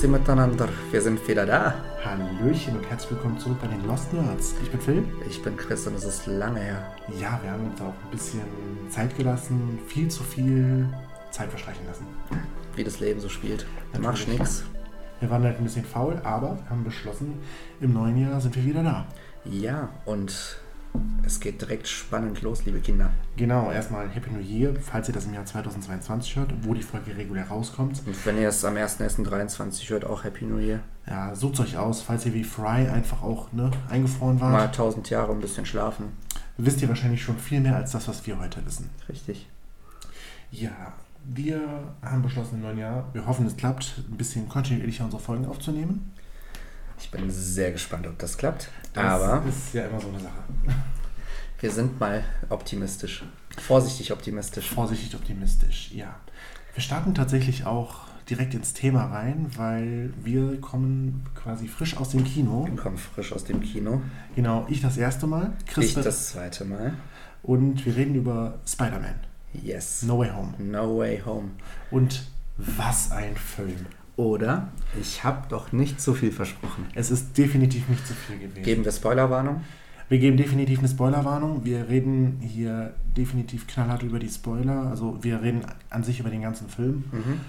Miteinander. Wir sind wieder da. Hallöchen und herzlich willkommen zurück bei den Lost Nerds. Ich bin Phil. Ich bin Chris und es ist lange her. Ja, wir haben uns auch ein bisschen Zeit gelassen, viel zu viel Zeit verstreichen lassen. Wie das Leben so spielt. Natürlich. machst nix. Wir waren halt ein bisschen faul, aber wir haben beschlossen, im neuen Jahr sind wir wieder da. Ja, und es geht direkt spannend los, liebe Kinder. Genau, erstmal Happy New Year, falls ihr das im Jahr 2022 hört, wo die Folge regulär rauskommt. Und wenn ihr es am 1.1.23 hört, auch Happy New Year. Ja, sucht euch aus, falls ihr wie Fry einfach auch ne, eingefroren Mal wart. 1000 Jahre ein bisschen schlafen. Wisst ihr wahrscheinlich schon viel mehr als das, was wir heute wissen. Richtig. Ja, wir haben beschlossen im neuen Jahr, wir hoffen es klappt, ein bisschen kontinuierlicher unsere Folgen aufzunehmen. Ich bin sehr gespannt, ob das klappt. Das Aber ist ja immer so eine Sache. wir sind mal optimistisch. Vorsichtig optimistisch. Vorsichtig optimistisch, ja. Wir starten tatsächlich auch direkt ins Thema rein, weil wir kommen quasi frisch aus dem Kino. Wir kommen frisch aus dem Kino. Genau, ich das erste Mal, Chris Ich das zweite Mal. und wir reden über Spider-Man, Yes. No Way Home. No Way Home. Und was ein Film. Oder ich habe doch nicht zu viel versprochen. Es ist definitiv nicht zu viel gewesen. Geben wir Spoilerwarnung? Wir geben definitiv eine Spoilerwarnung. Wir reden hier definitiv knallhart über die Spoiler. Also wir reden an sich über den ganzen Film. Mhm.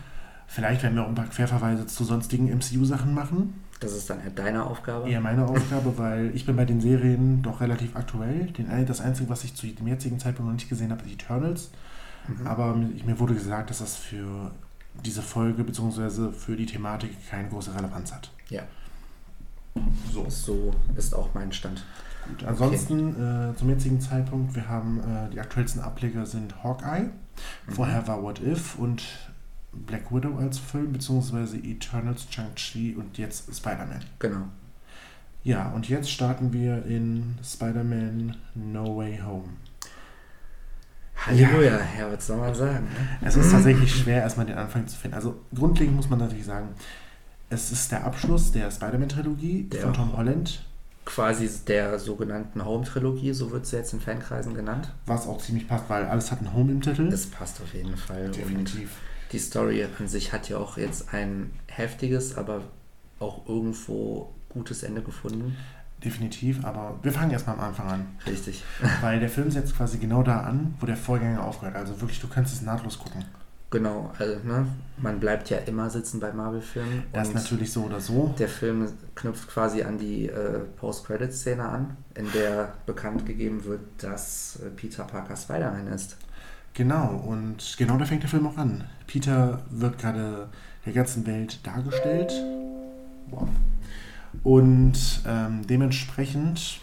Vielleicht werden wir auch ein paar Querverweise zu sonstigen MCU-Sachen machen. Das ist dann eher deine Aufgabe. Eher meine Aufgabe, weil ich bin bei den Serien doch relativ aktuell. Den, das Einzige, was ich zu dem jetzigen Zeitpunkt noch nicht gesehen habe, ist Eternals. Mhm. Aber mir wurde gesagt, dass das für diese Folge bzw. für die Thematik keine große Relevanz hat. Ja, So. so ist auch mein Stand. Gut, ansonsten äh, zum jetzigen Zeitpunkt, wir haben äh, die aktuellsten Ableger sind Hawkeye, vorher war What If und Black Widow als Film, beziehungsweise Eternals, Shang-Chi und jetzt Spider-Man. Genau. Ja, und jetzt starten wir in Spider-Man No Way Home. Halleluja, ja, was soll man sagen? Ne? Es ist tatsächlich schwer, erstmal den Anfang zu finden. Also grundlegend muss man natürlich sagen, es ist der Abschluss der Spider-Man-Trilogie Der- von Tom Holland, Quasi der sogenannten Home-Trilogie, so wird sie jetzt in Fankreisen genannt. was auch ziemlich passt, weil alles hat ein Home im Titel. Es passt auf jeden Fall. Und Definitiv. die Story an sich hat ja auch jetzt ein heftiges, aber auch irgendwo gutes Ende gefunden. Definitiv, aber wir fangen erstmal am Anfang an. Richtig. Weil der Film setzt quasi genau da an, wo der Vorgänger aufgehört. Also wirklich, du kannst es nahtlos gucken. Genau, also ne, man bleibt ja immer sitzen bei Marvel-Filmen. Das ist natürlich so oder so. Der Film knüpft quasi an die äh, Post-Credit-Szene an, in der bekannt gegeben wird, dass äh, Peter Parker Spider-Man ist. Genau, und genau da fängt der Film auch an. Peter wird gerade der ganzen Welt dargestellt. Wow. Und ähm, dementsprechend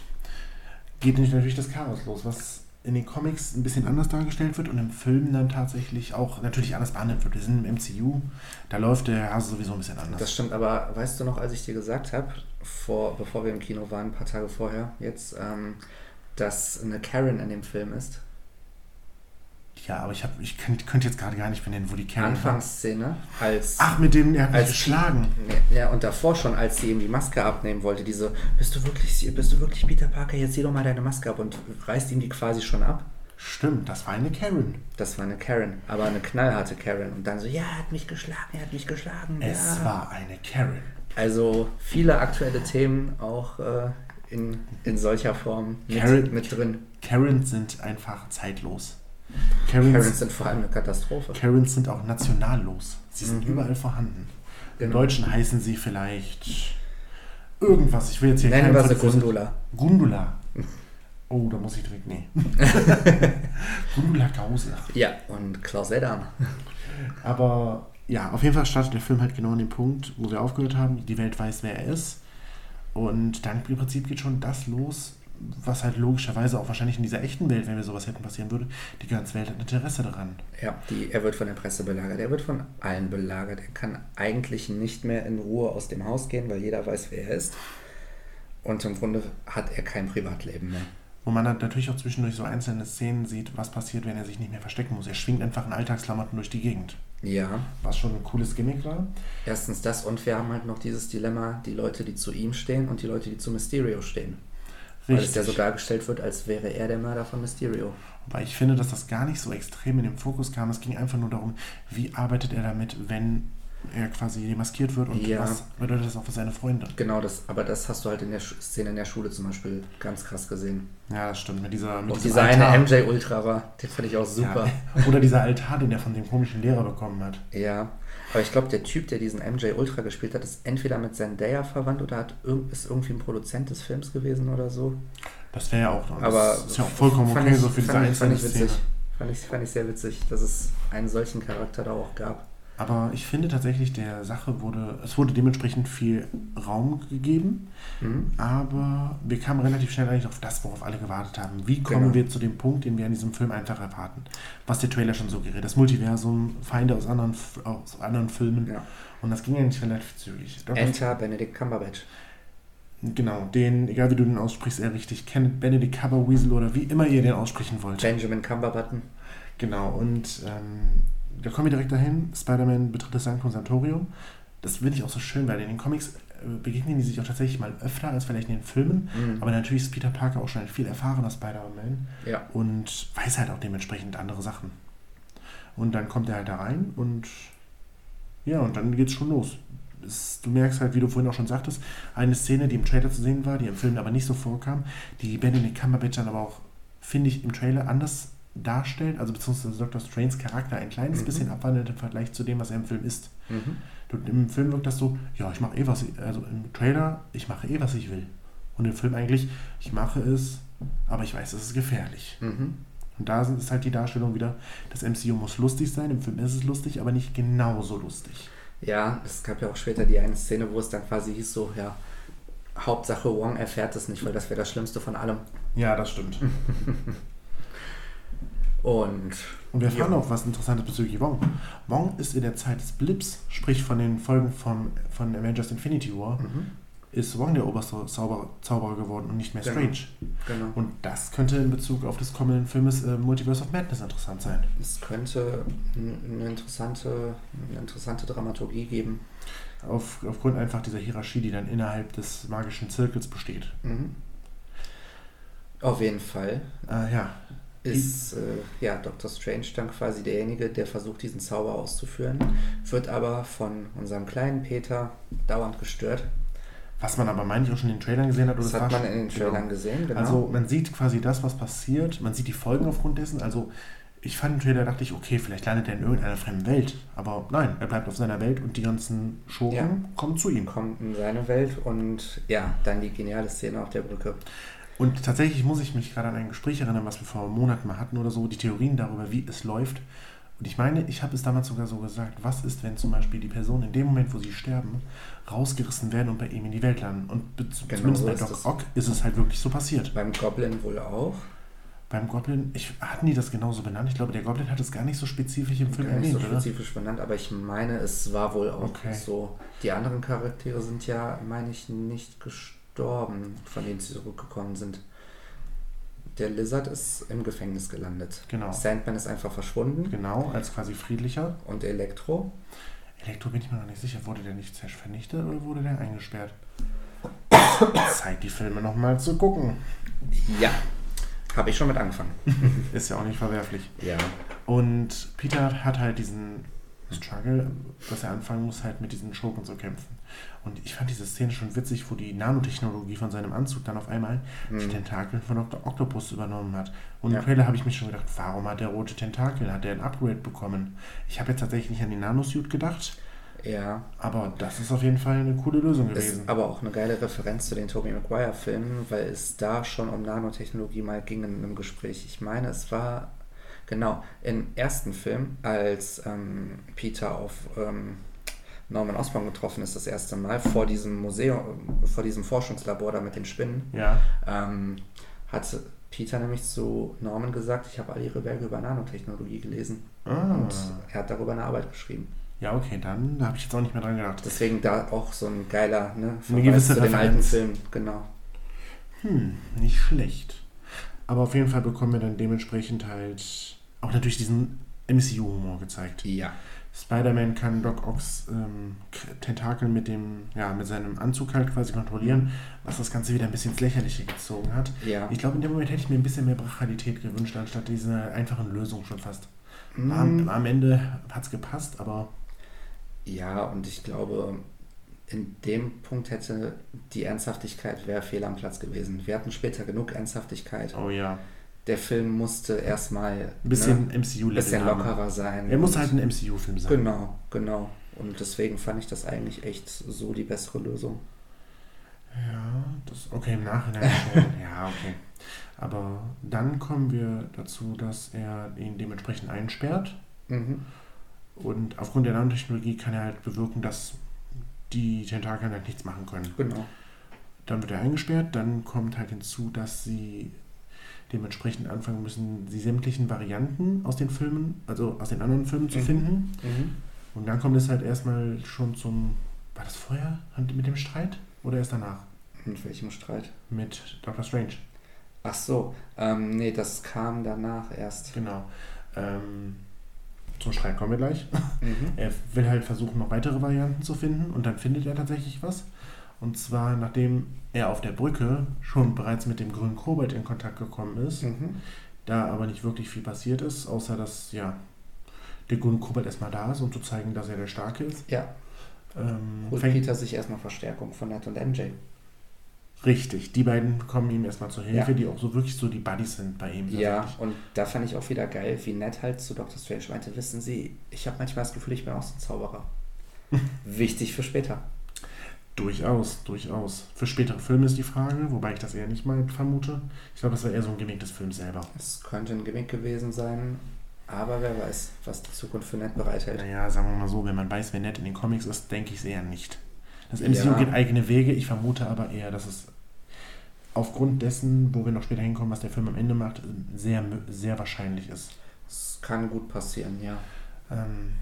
geht natürlich das Chaos los, was in den Comics ein bisschen anders dargestellt wird und im Film dann tatsächlich auch natürlich anders behandelt wird. Wir sind im MCU, da läuft der Hase sowieso ein bisschen anders. Das stimmt, aber weißt du noch, als ich dir gesagt habe, vor, bevor wir im Kino waren, ein paar Tage vorher, jetzt, ähm, dass eine Karen in dem Film ist? Ja, aber ich, hab, ich könnt, könnte jetzt gerade gar nicht benennen, wo die Kerne Anfangsszene, als. Ach, mit dem, er hat mich als geschlagen. Ja, Ja, und davor schon, als sie ihm die Maske abnehmen wollte, diese, bist du wirklich, bist du wirklich Peter Parker, jetzt zieh doch mal deine Maske ab und reißt ihm die quasi schon ab. Stimmt, das war eine Karen. Das war eine Karen, aber eine knallharte Karen. Und dann so, ja, er hat mich geschlagen, er hat mich geschlagen. Es ja. war eine Karen. Also viele aktuelle Themen auch äh, in, in solcher Form mit, Karen- mit drin. Karens sind einfach zeitlos. Karens, Karens sind vor allem eine Katastrophe. Karens sind auch nationallos. Sie sind Mhm. überall vorhanden. Im Genau. Deutschen heißen sie vielleicht irgendwas. Ich will jetzt hier Nennen wir sie Gundula. Gundula. Oh, da muss ich direkt. Nee. Gundula Gause. Ja, und Klaus Edam. Aber ja, auf jeden Fall startet der Film halt genau an dem Punkt, wo wir aufgehört haben. Die Welt weiß, wer er ist. Und dann im Prinzip geht schon das los, was halt logischerweise auch wahrscheinlich in dieser echten Welt, wenn wir sowas hätten passieren würde, die ganze Welt hat Interesse daran. Ja, die, er wird von der Presse belagert, er wird von allen belagert. Er kann eigentlich nicht mehr in Ruhe aus dem Haus gehen, weil jeder weiß, wer er ist. Und im Grunde hat er kein Privatleben mehr. Wo man dann natürlich auch zwischendurch so einzelne Szenen sieht, was passiert, wenn er sich nicht mehr verstecken muss. Er schwingt einfach in Alltagsklamotten durch die Gegend. Ja, Was schon ein cooles Gimmick war. erstens das und wir haben halt noch dieses Dilemma, die Leute, die zu ihm stehen und die Leute, die zu Mysterio stehen. Weil es ja so dargestellt wird, als wäre er der Mörder von Mysterio. Wobei ich finde, dass das gar nicht so extrem in den Fokus kam. Es ging einfach nur darum, wie arbeitet er damit, wenn er quasi demaskiert wird und Ja. was bedeutet das auch für seine Freunde. Genau, das, aber das hast du halt in der Sch- Szene in der Schule zum Beispiel ganz krass gesehen. Ja, das stimmt. Mit dieser, mit Auch diesem dieser eine. MJ Ultra war, den fand ich auch super. Ja. Oder dieser Altar, den er von dem komischen Lehrer bekommen hat. Ja, aber ich glaube, der Typ, der diesen MJ Ultra gespielt hat, ist entweder mit Zendaya verwandt oder hat irg ist irgendwie ein Produzent des Films gewesen oder so. Das wäre ja auch. und Aber das ist ja auch vollkommen fand okay, ich- so für diese fand ich- fand einzelne ich Szene. witzig. Fand ich, fand ich sehr witzig, dass es einen solchen Charakter da auch gab. Aber ich finde tatsächlich, der Sache wurde, es wurde dementsprechend viel Raum gegeben, Mhm. aber wir kamen relativ schnell eigentlich auf das, worauf alle gewartet haben. Wie kommen Genau. wir zu dem Punkt, den wir in diesem Film einfach erwarten? Was der Trailer schon suggeriert. Das Multiversum, Feinde aus anderen, aus anderen Filmen. Ja. Und das ging eigentlich relativ zügig. Dr. Enter Benedict Cumberbatch. Genau, den, egal wie du den aussprichst, er richtig kennt, Benedict Cumberweasel oder wie immer ihr den aussprechen wollt. Benjamin Cumberbutton. Genau, und ähm, da kommen wir direkt dahin. Spider-Man betritt das Sanctum Sanctorium. Das finde ich auch so schön, weil in den Comics äh, begegnen die sich auch tatsächlich mal öfter als vielleicht in den Filmen. Mhm. Aber natürlich ist Peter Parker auch schon ein viel erfahrener Spider-Man Ja. und weiß halt auch dementsprechend andere Sachen. Und dann kommt er halt da rein und ja, und dann geht's schon los. Es, du merkst halt, wie du vorhin auch schon sagtest, eine Szene, die im Trailer zu sehen war, die im Film aber nicht so vorkam, die Benedict Cumberbatch dann aber auch, finde ich, im Trailer anders darstellt, also beziehungsweise Dr. Stranges Charakter ein kleines Mhm. bisschen abwandelt im Vergleich zu dem, was er im Film ist. Mhm. Im Film wirkt das so, ja, ich mache eh was, ich, also im Trailer, ich mache eh was ich will. Und im Film eigentlich, ich mache es, aber ich weiß, es ist gefährlich. Mhm. Und da ist halt die Darstellung wieder, das MCU muss lustig sein, im Film ist es lustig, aber nicht genauso lustig. Ja, es gab ja auch später die eine Szene, wo es dann quasi hieß so, ja, Hauptsache Wong erfährt es nicht, weil das wäre das Schlimmste von allem. Ja, das stimmt. Und Und wir erfahren Ja. auch was Interessantes bezüglich Wong. Wong ist in der Zeit des Blips, sprich von den Folgen vom, von Avengers Infinity War, mhm, ist Wong der oberste Zauberer, Zauberer geworden und nicht mehr Genau. Strange. genau. Und das könnte in Bezug auf des kommenden Filmes äh, Multiverse of Madness interessant sein. Es könnte eine interessante, eine interessante Dramaturgie geben. Auf, aufgrund einfach dieser Hierarchie, die dann innerhalb des magischen Zirkels besteht. Mhm. Auf jeden Fall Äh, ja, ist äh, ja, Dr. Strange dann quasi derjenige, der versucht, diesen Zauber auszuführen, wird aber von unserem kleinen Peter dauernd gestört. was man aber, meine ich, auch schon in den Trailern gesehen hat. oder Das es hat man schon- in den genau. Trailern gesehen, genau. Also man sieht quasi das, was passiert, man sieht die Folgen aufgrund dessen. Also ich fand den Trailer, dachte ich, okay, vielleicht landet er in irgendeiner fremden Welt. Aber nein, er bleibt auf seiner Welt und die ganzen Schurken Ja. kommen zu ihm. kommt in seine Welt und ja, dann die geniale Szene auf der Brücke. Und tatsächlich muss ich mich gerade an ein Gespräch erinnern, was wir vor Monaten mal hatten oder so, die Theorien darüber, wie es läuft. Und ich meine, ich habe es damals sogar so gesagt, was ist, wenn zum Beispiel die Personen in dem Moment, wo sie sterben, rausgerissen werden und bei ihm in die Welt landen. Und Genau zumindest so bei ist Doc es. Ock ist es halt wirklich so passiert. Beim Goblin wohl auch. Beim Goblin, ich, hatten die das genauso benannt? Ich glaube, der Goblin hat es gar nicht so spezifisch im Film Gar nicht so erwähnt, oder? spezifisch benannt, aber ich meine, es war wohl auch Okay. so. Die anderen Charaktere sind ja, meine ich, nicht gestorben, von denen sie zurückgekommen sind. Der Lizard ist im Gefängnis gelandet. Genau. Sandman ist einfach verschwunden. Genau, als quasi friedlicher. Und Elektro. Elektro bin ich mir noch nicht sicher. Wurde der nicht zuerst vernichtet oder wurde der eingesperrt? Zeit, die Filme nochmal zu gucken. Ja. Habe ich schon mit angefangen. Ist ja auch nicht verwerflich. Ja. Und Peter hat halt diesen Struggle, dass er anfangen muss, halt mit diesen Schurken zu kämpfen. Und ich fand diese Szene schon witzig, wo die Nanotechnologie von seinem Anzug dann auf einmal die Hm. Tentakel von Dr. Octopus übernommen hat. Und Ja. im Trailer habe ich mich schon gedacht, warum hat der rote Tentakel? Hat der ein Upgrade bekommen? Ich habe jetzt tatsächlich nicht an den Nanosuit gedacht, Ja. aber das ist auf jeden Fall eine coole Lösung gewesen. Ist aber auch eine geile Referenz zu den Tobey Maguire-Filmen, weil es da schon um Nanotechnologie mal ging in einem Gespräch. Ich meine, es war genau im ersten Film, als ähm, Peter auf ähm, Norman Osborn getroffen ist, das erste Mal vor diesem Museum, vor diesem Forschungslabor da mit den Spinnen, ja, ähm, hat Peter nämlich zu Norman gesagt, ich habe all ihre Werke über Nanotechnologie gelesen ah. und er hat darüber eine Arbeit geschrieben. ja, okay, dann da habe ich jetzt auch nicht mehr dran gedacht. Deswegen da auch so ein geiler ne, gewisse zu den alten. Filmen, genau. Hm, nicht schlecht. Aber auf jeden Fall bekommen wir dann dementsprechend halt auch natürlich diesen MCU-Humor gezeigt. Ja. Spider-Man kann Doc Ocks ähm, Tentakel mit dem, ja, mit seinem Anzug halt quasi kontrollieren, was das Ganze wieder ein bisschen ins Lächerliche gezogen hat. Ja. Ich glaube, in dem Moment hätte ich mir ein bisschen mehr Brachalität gewünscht, anstatt dieser einfachen Lösung schon fast. Mm, Am, am Ende hat es gepasst, aber Ja, und ich glaube, in dem Punkt hätte die Ernsthaftigkeit wäre fehl am Platz gewesen. Wir hatten später genug Ernsthaftigkeit. Oh ja. Der Film musste erstmal Ein bisschen ne, MCU-Level bisschen lockerer sein. Er muss halt ein MCU-Film sein. Genau, genau. Und deswegen fand ich das eigentlich echt so die bessere Lösung. Ja, das okay im Nachhinein schon. ja, okay. Aber dann kommen wir dazu, dass er ihn dementsprechend einsperrt. Mhm. Und aufgrund der Nanotechnologie kann er halt bewirken, dass die Tentakeln halt nichts machen können. Genau. Dann wird er eingesperrt, dann kommt halt hinzu, dass sie dementsprechend anfangen müssen, die sämtlichen Varianten aus den Filmen, also aus den anderen Filmen zu Mhm. finden. Mhm. Und dann kommt es halt erstmal schon zum. War das vorher mit dem Streit? Oder erst danach? Mit welchem Streit? Mit Doctor Strange. Ach so, ähm, nee, das kam danach erst. Genau. Ähm, zum Streit kommen wir gleich. Mhm. Er will halt versuchen, noch weitere Varianten zu finden und dann findet er tatsächlich was. Und zwar, nachdem er auf der Brücke schon bereits mit dem grünen Kobold in Kontakt gekommen ist, Mhm. da aber nicht wirklich viel passiert ist, außer dass ja der grüne Kobold erstmal da ist, um zu zeigen, dass er der Starke ist. Ja, Ähm, holt Peter sich erstmal Verstärkung von Ned und MJ. richtig, die beiden kommen ihm erstmal zur Hilfe, Ja. die auch so wirklich so die Buddies sind bei ihm. Ja, tatsächlich. und da fand ich auch wieder geil, wie Ned halt zu Dr. Strange meinte, wissen Sie, ich habe manchmal das Gefühl, ich bin auch so ein Zauberer. Wichtig für später. Durchaus, durchaus. Für spätere Filme ist die Frage, wobei ich das eher nicht mal vermute. Ich glaube, das war eher so ein Gimmick des Films selber. Es könnte ein Gimmick gewesen sein, aber wer weiß, was die Zukunft für Ned bereithält. Naja, sagen wir mal so, wenn man weiß, wer nett in den Comics ist, denke ich es eher nicht. Das MCU Ja. geht eigene Wege, ich vermute aber eher, dass es aufgrund dessen, wo wir noch später hinkommen, was der Film am Ende macht, sehr, sehr wahrscheinlich ist. Es kann gut passieren, ja. Ähm,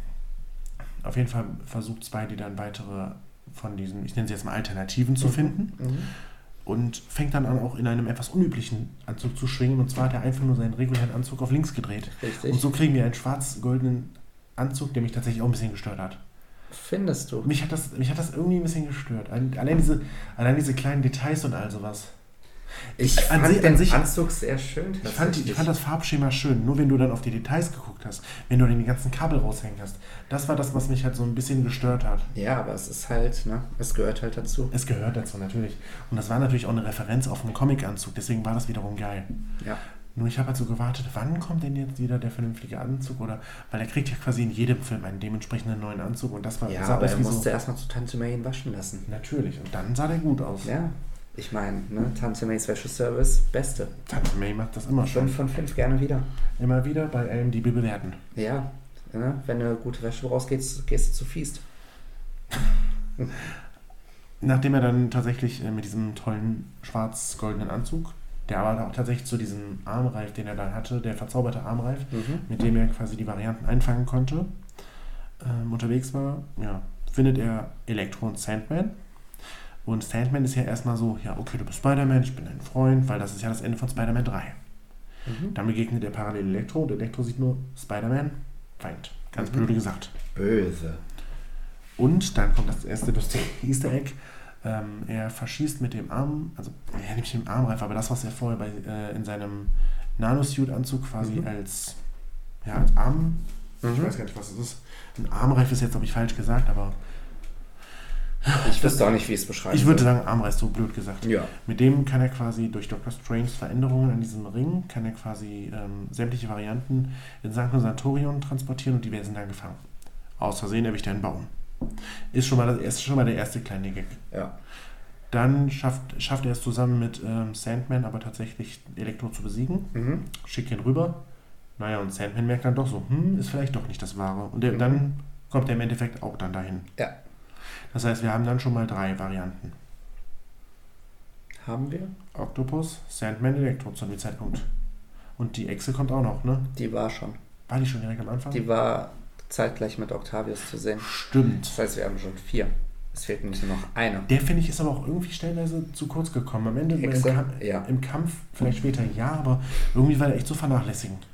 auf jeden Fall versucht Spidey dann weitere von diesen, ich nenne sie jetzt mal Alternativen zu Mhm. finden Mhm. und fängt dann an, auch in einem etwas unüblichen Anzug zu schwingen. Und zwar hat er einfach nur seinen regulären Anzug auf links gedreht. Richtig. Und so kriegen wir einen schwarz-goldenen Anzug, der mich tatsächlich auch ein bisschen gestört hat. Findest du? Mich hat das, mich hat das irgendwie ein bisschen gestört. Allein allein diese, allein diese kleinen Details und all sowas. Ich an fand sich- an den sich- Anzug sehr schön. Ich fand, ich fand das Farbschema schön, nur wenn du dann auf die Details geguckt hast, wenn du den ganzen Kabel raushängen hast. Das war das, was mich halt so ein bisschen gestört hat. Ja, aber es ist halt, ne, es gehört halt dazu. Es gehört dazu natürlich. Und das war natürlich auch eine Referenz auf einen Comic-Anzug, deswegen war das wiederum geil. Ja. Nur ich habe halt so gewartet, wann kommt denn jetzt wieder der vernünftige Anzug? Oder weil er kriegt ja quasi in jedem Film einen dementsprechenden neuen Anzug und das war Ja, aber er musste so. erstmal zu Tante May ihn waschen lassen. Natürlich. Und dann sah der gut aus. Ja, ich meine, ne, Tante Mays Wäscheservice, beste. Tante May macht das immer schon. 5 von 5 gerne wieder. Immer wieder bei IMDb bewerten. Ja, ne, wenn du gute Wäsche brauchst, gehst, du zu Feast. Nachdem er dann tatsächlich äh, mit diesem tollen schwarz-goldenen Anzug, der aber auch tatsächlich zu diesem Armreif, den er dann hatte, der verzauberte Armreif, Mhm. mit dem er quasi die Varianten einfangen konnte, ähm, unterwegs war, ja, findet er Elektro und Sandman. Und Sandman ist ja erstmal so, ja, okay, du bist Spider-Man, ich bin dein Freund, weil das ist ja das Ende von Spider-Man 3. Mhm. Dann begegnet er parallel Elektro und Elektro sieht nur Spider-Man, weint. Ganz Mhm. blöde gesagt. Böse. Und dann kommt das erste lustige Easter Egg. Ähm, er verschießt mit dem Arm, also er nimmt den Armreif, aber das, was er vorher bei, äh, in seinem Nanosuit-Anzug quasi Mhm. als, ja, als Arm, ich Mhm. weiß gar nicht, was es ist. Ein Armreif ist jetzt, glaube ich, falsch gesagt, aber Ich wüsste auch nicht, wie ich es beschreiben ich würde sagen Armreif, so blöd gesagt. Ja. Mit dem kann er quasi durch Dr. Stranges Veränderungen an diesem Ring, kann er quasi ähm, sämtliche Varianten in Sanctum Satorion transportieren und die werden dann gefangen. Aus Versehen erwischt er einen Baum. Ist schon mal, das, ist schon mal der erste kleine Gag. Ja. Dann schafft, schafft er es zusammen mit ähm, Sandman aber tatsächlich Elektro zu besiegen. Mhm. Schickt ihn rüber. Naja, und Sandman merkt dann doch so, hm, ist vielleicht doch nicht das Wahre. Und der, Mhm. dann kommt er im Endeffekt auch dann dahin. Ja. Das heißt, wir haben dann schon mal drei Varianten. Haben wir? Octopus, Sandman, Elektro zu dem Zeitpunkt. Und die Echse kommt auch noch, ne? Die war schon. War die schon direkt am Anfang? Die war zeitgleich mit Octavius zu sehen. Stimmt. Das heißt, wir haben schon vier. Es fehlt nämlich nur noch eine. Der, finde ich, ist aber auch irgendwie stellenweise zu kurz gekommen. Am Ende im? Kampf, Ja. im Kampf, vielleicht später ja, aber irgendwie war der echt so vernachlässigend.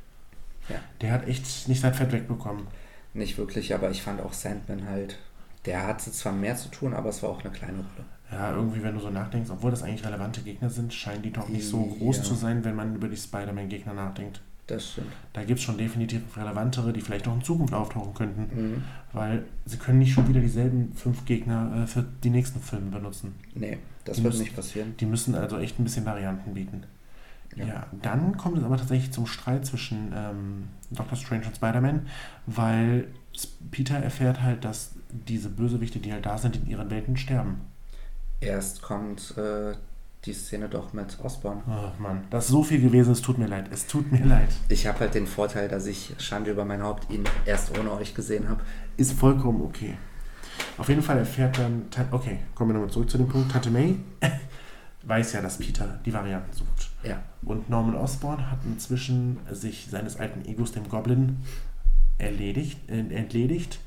Ja. Der hat echt nicht sein Fett wegbekommen. Nicht wirklich, aber ich fand auch Sandman halt. Der hatte zwar mehr zu tun, aber es war auch eine kleine Rolle. Ja, irgendwie, wenn du so nachdenkst, obwohl das eigentlich relevante Gegner sind, scheinen die doch nicht so Ja. groß zu sein, wenn man über die Spider-Man-Gegner nachdenkt. Das stimmt. Da gibt es schon definitiv relevantere, die vielleicht auch in Zukunft auftauchen könnten. Mhm. Weil sie können nicht schon wieder dieselben fünf Gegner äh, für die nächsten Filme benutzen. Nee, das Die wird müssen- nicht passieren. Die müssen also echt ein bisschen Varianten bieten. Ja, Ja. dann kommt es aber tatsächlich zum Streit zwischen ähm, Doctor Strange und Spider-Man, weil Peter erfährt halt, dass diese Bösewichte, die halt da sind, in ihren Welten sterben. Erst kommt äh, die Szene doch mit Osborn. Oh Mann, das ist so viel gewesen, es tut mir leid. Es tut mir leid. Ich habe halt den Vorteil, dass ich Schande über mein Haupt ihn erst ohne euch gesehen habe. Ist vollkommen okay. Auf jeden Fall erfährt dann, okay, kommen wir nochmal zurück zu dem Punkt. Tante May weiß ja, dass Peter die Varianten sucht. Ja. Und Norman Osborn hat inzwischen sich seines alten Egos, dem Goblin, erledigt, äh, entledigt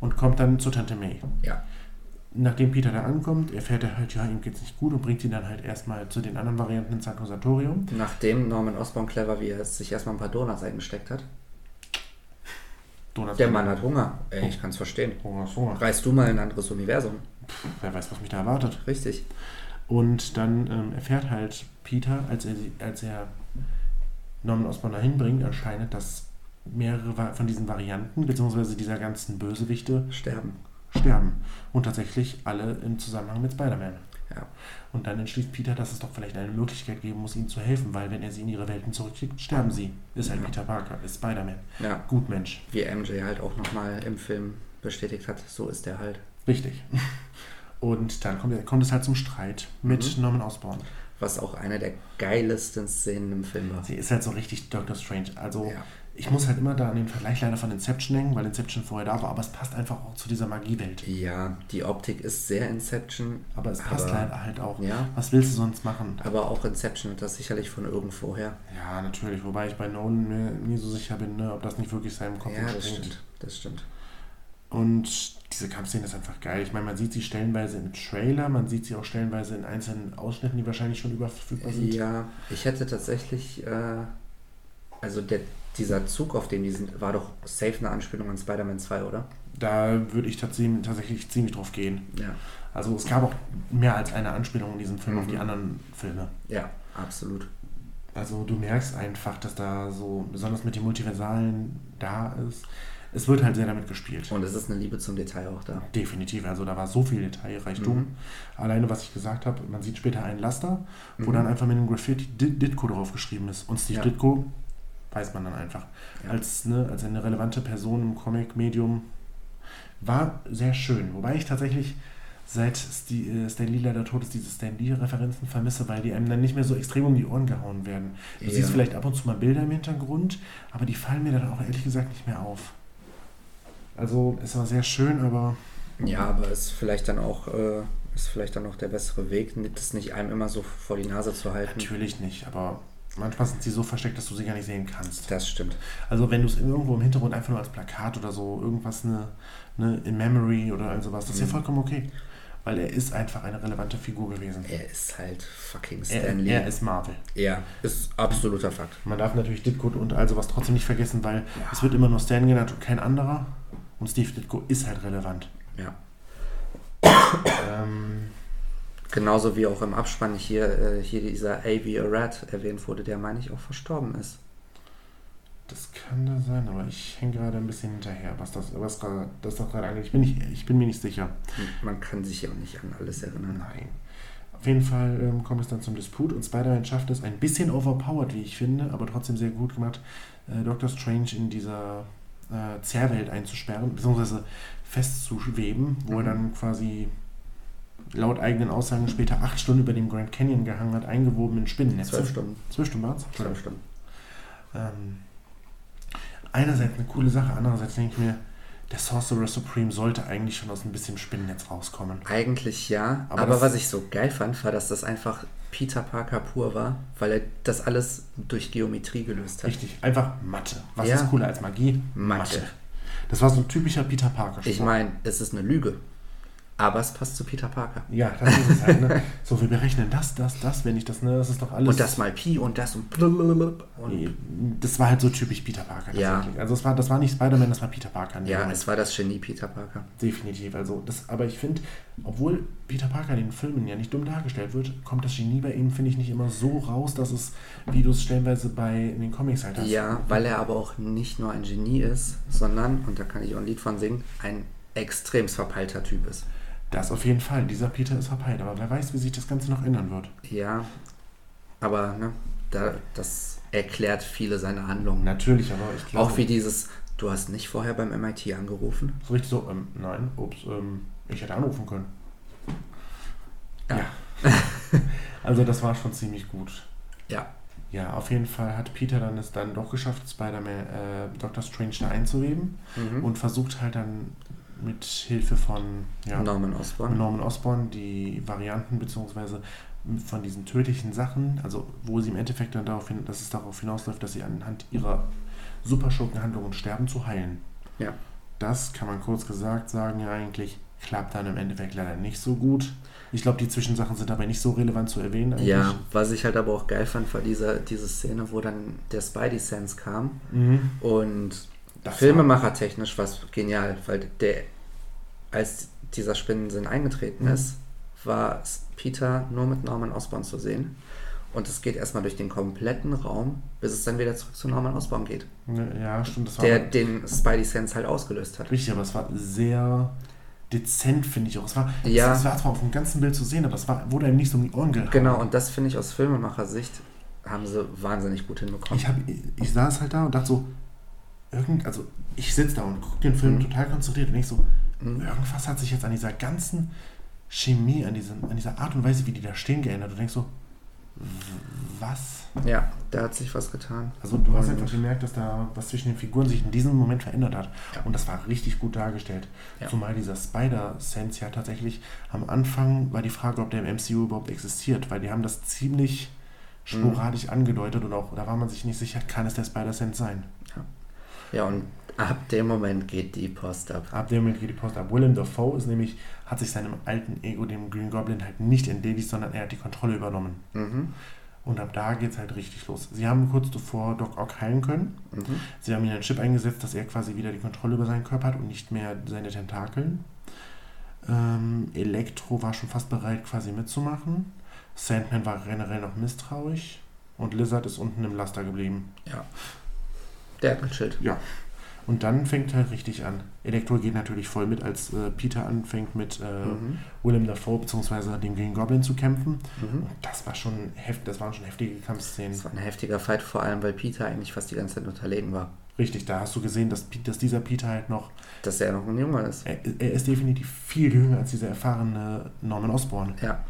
und kommt dann zu Tante May. Ja. Nachdem Peter da ankommt, erfährt er halt, ja, ihm geht's nicht gut und bringt ihn dann halt erstmal zu den anderen Varianten ins Akkusatorium. Nachdem Norman Osborn clever, wie er es sich erstmal ein paar Donuts eingesteckt hat. Donuts Der Mann hat Hunger. Ey, ich kann es verstehen. Hunger, ist Hunger. Reist du mal in ein anderes Universum. Wer weiß, was mich da erwartet. Richtig. Und dann ähm, erfährt halt Peter, als er, als er Norman Osborn dahin bringt, anscheinend, dass mehrere von diesen Varianten, beziehungsweise dieser ganzen Bösewichte, Sterben. sterben. Und tatsächlich alle im Zusammenhang mit Spider-Man. Ja. Und dann entschließt Peter, dass es doch vielleicht eine Möglichkeit geben muss, ihnen zu helfen, weil wenn er sie in ihre Welten zurückschickt, sterben sie. Ist halt Ja. Peter Parker, ist Spider-Man. Ja. Gut Mensch. Wie MJ halt auch nochmal im Film bestätigt hat, so ist er halt. Richtig. Und dann kommt, kommt es halt zum Streit mit Mhm. Norman Osborn. Was auch eine der geilsten Szenen im Film war. Sie ist halt so richtig Doctor Strange. Also Ja. Ich muss halt immer da an den Vergleich leider von Inception denken, weil Inception vorher da war, aber es passt einfach auch zu dieser Magiewelt. Ja, die Optik ist sehr Inception. Aber es passt Aber- leider halt auch. Ja. Was willst du sonst machen? Aber auch Inception hat das sicherlich von irgendwoher. Ja, natürlich, wobei ich bei Nolan mir nie so sicher bin, ne, ob das nicht wirklich seinem Kopf Ja, das stimmt. Das stimmt. Und diese Kampfszene ist einfach geil. Ich meine, man sieht sie stellenweise im Trailer, man sieht sie auch stellenweise in einzelnen Ausschnitten, die wahrscheinlich schon überverfügbar sind. Ja, ich hätte tatsächlich, äh, also der, dieser Zug, auf dem die sind, war doch safe eine Anspielung an Spider-Man 2, oder? Da würde ich tatsächlich, tatsächlich ziemlich drauf gehen. Ja. Also es gab auch mehr als eine Anspielung in diesem Film auf Mhm. die anderen Filme. Ja, absolut. Also du merkst einfach, dass da so, besonders mit den Multiversalen da ist. Es wird halt sehr damit gespielt. Und es ist eine Liebe zum Detail auch da. Definitiv, also da war so viel Detailreichtum. Mhm. Alleine, was ich gesagt habe, man sieht später einen Laster, wo Mhm. dann einfach mit einem Graffiti Dit- Ditko drauf geschrieben ist. Und Steve Ja. Ditko weiß man dann einfach. Ja. Als, ne, als eine relevante Person im Comic-Medium war sehr schön. Wobei ich tatsächlich seit äh, Stan Lee leider tot ist, diese Stan Lee-Referenzen vermisse, weil die einem dann nicht mehr so extrem um die Ohren gehauen werden. Du Ja. siehst vielleicht ab und zu mal Bilder im Hintergrund, aber die fallen mir dann auch ehrlich gesagt nicht mehr auf. Also es war sehr schön, aber Ja, aber ist vielleicht dann auch, äh, ist vielleicht dann auch der bessere Weg, das nicht einem immer so vor die Nase zu halten. natürlich nicht. Aber manchmal sind sie so versteckt, dass du sie gar nicht sehen kannst. Das stimmt. Also wenn du es irgendwo im Hintergrund einfach nur als Plakat oder so, irgendwas eine, eine in Memory oder all sowas, das ist ja Mhm. vollkommen okay. Weil er ist einfach eine relevante Figur gewesen. Er ist halt fucking Er, Stan Lee. er ist Marvel. Ja, ist absoluter Fakt. Man darf natürlich Ditko und all sowas trotzdem nicht vergessen, weil es wird immer nur Stan genannt und kein anderer. Und Steve Ditko ist halt relevant. Ja. Ähm, Genauso wie auch im Abspann hier, äh, hier dieser A.V. Arad erwähnt wurde, der, meine ich, auch verstorben ist. das kann da sein, aber ich hänge gerade ein bisschen hinterher, was das, was gerade- das doch gerade angeht. Ich bin, nicht, ich bin mir nicht sicher. Man kann sich ja auch nicht an alles erinnern. Nein. Auf jeden Fall ähm, kommt es dann zum Disput und Spider-Man schafft es, ein bisschen overpowered, wie ich finde, aber trotzdem sehr gut gemacht, äh, Doctor Strange in dieser äh, Zerrwelt einzusperren, beziehungsweise festzuschweben, wo Mhm. er dann quasi laut eigenen Aussagen später acht Stunden über dem Grand Canyon gehangen hat, eingewoben in Spinnennetze. Zwölf Stunden. Zwölf Stunden war's? Zwölf Stunden. Ähm, einerseits eine coole Sache, andererseits denke ich mir, der Sorcerer Supreme sollte eigentlich schon aus ein bisschen Spinnennetz rauskommen. Eigentlich ja, Aber aber, was ich so geil fand, war, dass das einfach Peter Parker pur war, weil er das alles durch Geometrie gelöst hat. Richtig, einfach Mathe. Was Ja. ist cooler als Magie? Mathe. Das war so ein typischer Peter Parker. Ich meine, es ist eine Lüge. Aber es passt zu Peter Parker. Ja, das ist es halt. Ne? So, wir berechnen das, das, das, wenn ich das, ne, das ist doch alles. Und das mal Pi und das und. und Das war halt so typisch Peter Parker Ja. Also es war, das war nicht Spider-Man, das war Peter Parker. ja, Moment. es war das Genie Peter Parker. Definitiv. Also das, aber ich finde, obwohl Peter Parker in den Filmen ja nicht dumm dargestellt wird, kommt das Genie bei ihm, finde ich, nicht immer so raus, dass es, wie du es stellenweise bei in den Comics halt hast. Ja, weil er aber auch nicht nur ein Genie ist, sondern, und da kann ich auch ein Lied von singen, ein extrem verpeilter Typ ist. Das auf jeden Fall. Dieser Peter ist verpeilt, aber wer weiß, wie sich das Ganze noch ändern wird. Ja, aber ne, da, das erklärt viele seiner Handlungen. Natürlich, aber ich glaube. Auch wie dieses, du hast nicht vorher beim MIT angerufen? So richtig so, ähm, nein, ups, ähm, ich hätte anrufen können. Ja. also das war schon ziemlich gut. Ja, Ja, auf jeden Fall hat Peter dann es dann doch geschafft, Spider-Man, äh, Doctor Strange da einzuweben mhm. und versucht halt dann mit Hilfe von ja, Norman Osborn. Norman Osborn die Varianten beziehungsweise von diesen tödlichen Sachen, also wo sie im Endeffekt dann darauf hin, dass es darauf hinausläuft, dass sie anhand ihrer Superschurkenhandlungen sterben, zu heilen. Ja. Das kann man kurz gesagt sagen, ja eigentlich klappt dann im Endeffekt leider nicht so gut. Ich glaube, die Zwischensachen sind dabei nicht so relevant zu erwähnen. Eigentlich. Ja, was ich halt aber auch geil fand, war diese, diese Szene, wo dann der Spidey-Sense kam Mhm. und Das Filmemachertechnisch war es genial, weil der, als dieser Spinnensinn eingetreten Mhm. ist, war Peter nur mit Norman Osborn zu sehen. Und es geht erstmal durch den kompletten Raum, bis es dann wieder zurück zu Norman Osborn geht. Ja, stimmt. Das war Der den Spidey-Sense halt ausgelöst hat. richtig, aber es war sehr dezent, finde ich auch. Es war, Ja. es, war zwar auf dem ganzen Bild zu sehen, aber es war, wurde einem nicht so um die Ohren gehauen. Genau, und das finde ich aus Filmemacher-Sicht haben sie wahnsinnig gut hinbekommen. Ich, hab, ich saß halt da und dachte so, irgend, also ich sitze da und gucke den Film Mhm. total konzentriert und ich so, Mhm. irgendwas hat sich jetzt an dieser ganzen Chemie, an, diesem, an dieser Art und Weise, wie die da stehen, geändert. Du denkst so, was? Ja, da hat sich was getan. Also du hast Und- einfach gemerkt, dass da was zwischen den Figuren sich in diesem Moment verändert hat. Ja. Und das war richtig gut dargestellt. Ja. Zumal dieser Spider-Sense ja tatsächlich am Anfang war die Frage, ob der im MCU überhaupt existiert, weil die haben das ziemlich Mhm. sporadisch angedeutet und auch da war man sich nicht sicher, kann es der Spider-Sense sein. Ja, und ab dem Moment geht die Post ab. Ab dem Moment geht die Post ab. Willem Dafoe ist nämlich, hat sich seinem alten Ego, dem Green Goblin, halt nicht entledigt, sondern er hat die Kontrolle übernommen. Mhm. Und ab da geht es halt richtig los. Sie haben kurz zuvor Doc Ock heilen können. Mhm. Sie haben ihm einen Chip eingesetzt, dass er quasi wieder die Kontrolle über seinen Körper hat und nicht mehr seine Tentakeln. Ähm, Elektro war schon fast bereit, quasi mitzumachen. Sandman war generell noch misstrauisch. Und Lizard ist unten im Laster geblieben. Der hat gechillt. Und dann fängt halt richtig an. Elektro geht natürlich voll mit, als äh, Peter anfängt mit äh, Mhm. Willem Dafoe bzw. dem Green Goblin zu kämpfen. Mhm. Das war schon heft, das waren schon heftige Kampfszenen. Das war ein heftiger Fight, vor allem weil Peter eigentlich fast die ganze Zeit unterlegen war. Richtig, da hast du gesehen, dass, dass dieser Peter halt noch Dass er noch ein Junge ist. Er, er ist definitiv viel jünger als dieser erfahrene Norman Osborn. Ja,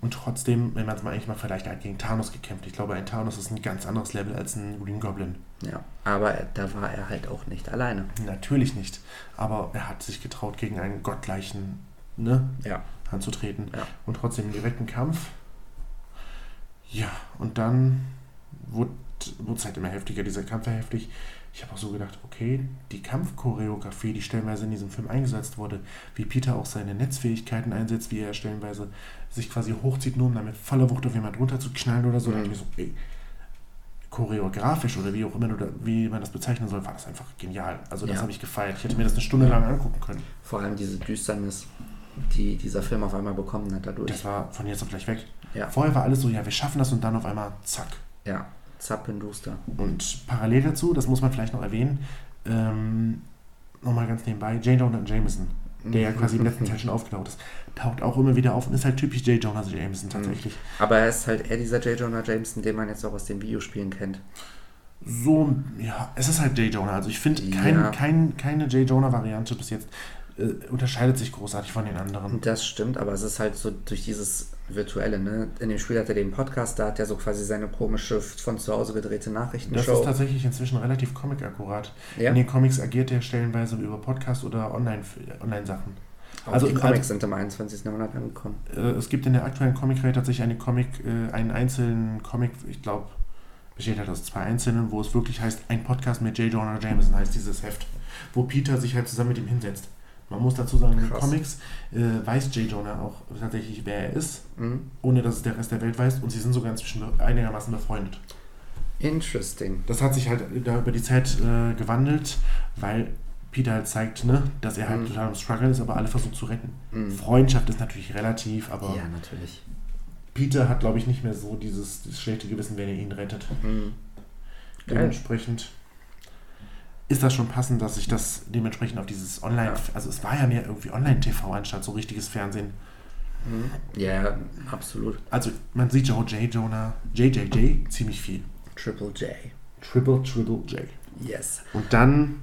Und trotzdem, wenn man es mal eigentlich mal vergleicht, er hat gegen Thanos gekämpft. Ich glaube, ein Thanos ist ein ganz anderes Level als ein Green Goblin. ja. Aber er, da war er halt auch nicht alleine. Natürlich nicht. Aber er hat sich getraut, gegen einen gottgleichen ne, Ja. anzutreten. Ja. Und trotzdem im direkten Kampf. Ja, und dann wurde es halt immer heftiger, dieser Kampf war heftig. Ich habe auch so gedacht, okay, die Kampfchoreografie, die stellenweise in diesem Film eingesetzt wurde, wie Peter auch seine Netzfähigkeiten einsetzt, wie er stellenweise sich quasi hochzieht, nur um damit voller Wucht auf jemand runterzuknallen oder so, Mhm. dachte ich so, ey, choreografisch oder wie auch immer oder wie man das bezeichnen soll, war das einfach genial. Also das Ja. habe ich gefeiert. Ich hätte mir das eine Stunde lang angucken können. Vor allem diese Düsternis, die dieser Film auf einmal bekommen hat dadurch. Das war von jetzt auf gleich weg. Ja. Vorher war alles so, ja, wir schaffen das und dann auf einmal zack. Ja, zappenduster. Und parallel dazu, das muss man vielleicht noch erwähnen, ähm, nochmal ganz nebenbei, J. Jonah Jameson, der ja quasi im letzten Teil schon aufgetaucht ist, taucht auch immer wieder auf und ist halt typisch J. Jonah Jameson tatsächlich. Aber er ist halt eher dieser J. Jonah Jameson, den man jetzt auch aus den Videospielen kennt. So, ja, es ist halt J. Jonah. Also ich finde, Ja. kein, keine J. Jonah-Variante bis jetzt unterscheidet sich großartig von den anderen. Das stimmt, aber es ist halt so durch dieses Virtuelle, ne? In dem Spiel hat er den Podcast, da hat er so quasi seine komische, von zu Hause gedrehte Das Nachrichtenshow. ist tatsächlich inzwischen relativ comic-akkurat. ja? In den Comics agiert er stellenweise über Podcast oder Online- Online-Sachen. Auch also- die Comics sind im 21. Jahrhundert angekommen. Äh, es gibt in der aktuellen Comic-Reihe tatsächlich eine Comic, äh, einen einzelnen Comic, ich glaube, besteht halt aus zwei einzelnen, wo es wirklich heißt, ein Podcast mit J. Jonah Jameson heißt dieses Heft, wo Peter sich halt zusammen mit ihm hinsetzt. Man muss dazu sagen, in den. Comics äh, weiß J. Jonah auch tatsächlich, wer er ist, Mhm. ohne dass es der Rest der Welt weiß. Und sie sind sogar inzwischen einigermaßen befreundet. Interesting. Das hat sich halt da über die Zeit äh, gewandelt, weil Peter halt zeigt, ne, dass er halt Mhm. total am Struggle ist, aber alle versucht zu retten. Mhm. Freundschaft ist natürlich relativ, aber Ja, natürlich. Peter hat, glaube ich, nicht mehr so dieses, dieses schlechte Gewissen, wenn er ihn rettet. Mhm. Dementsprechend ist das schon passend, dass sich das dementsprechend auf dieses Online, Ja. also es war ja mehr irgendwie Online-TV anstatt so richtiges Fernsehen. Mhm. Ja, absolut. Also man sieht Joe J. Jonah, JJJ ziemlich viel. Triple J. Triple, Triple J. Yes. Und dann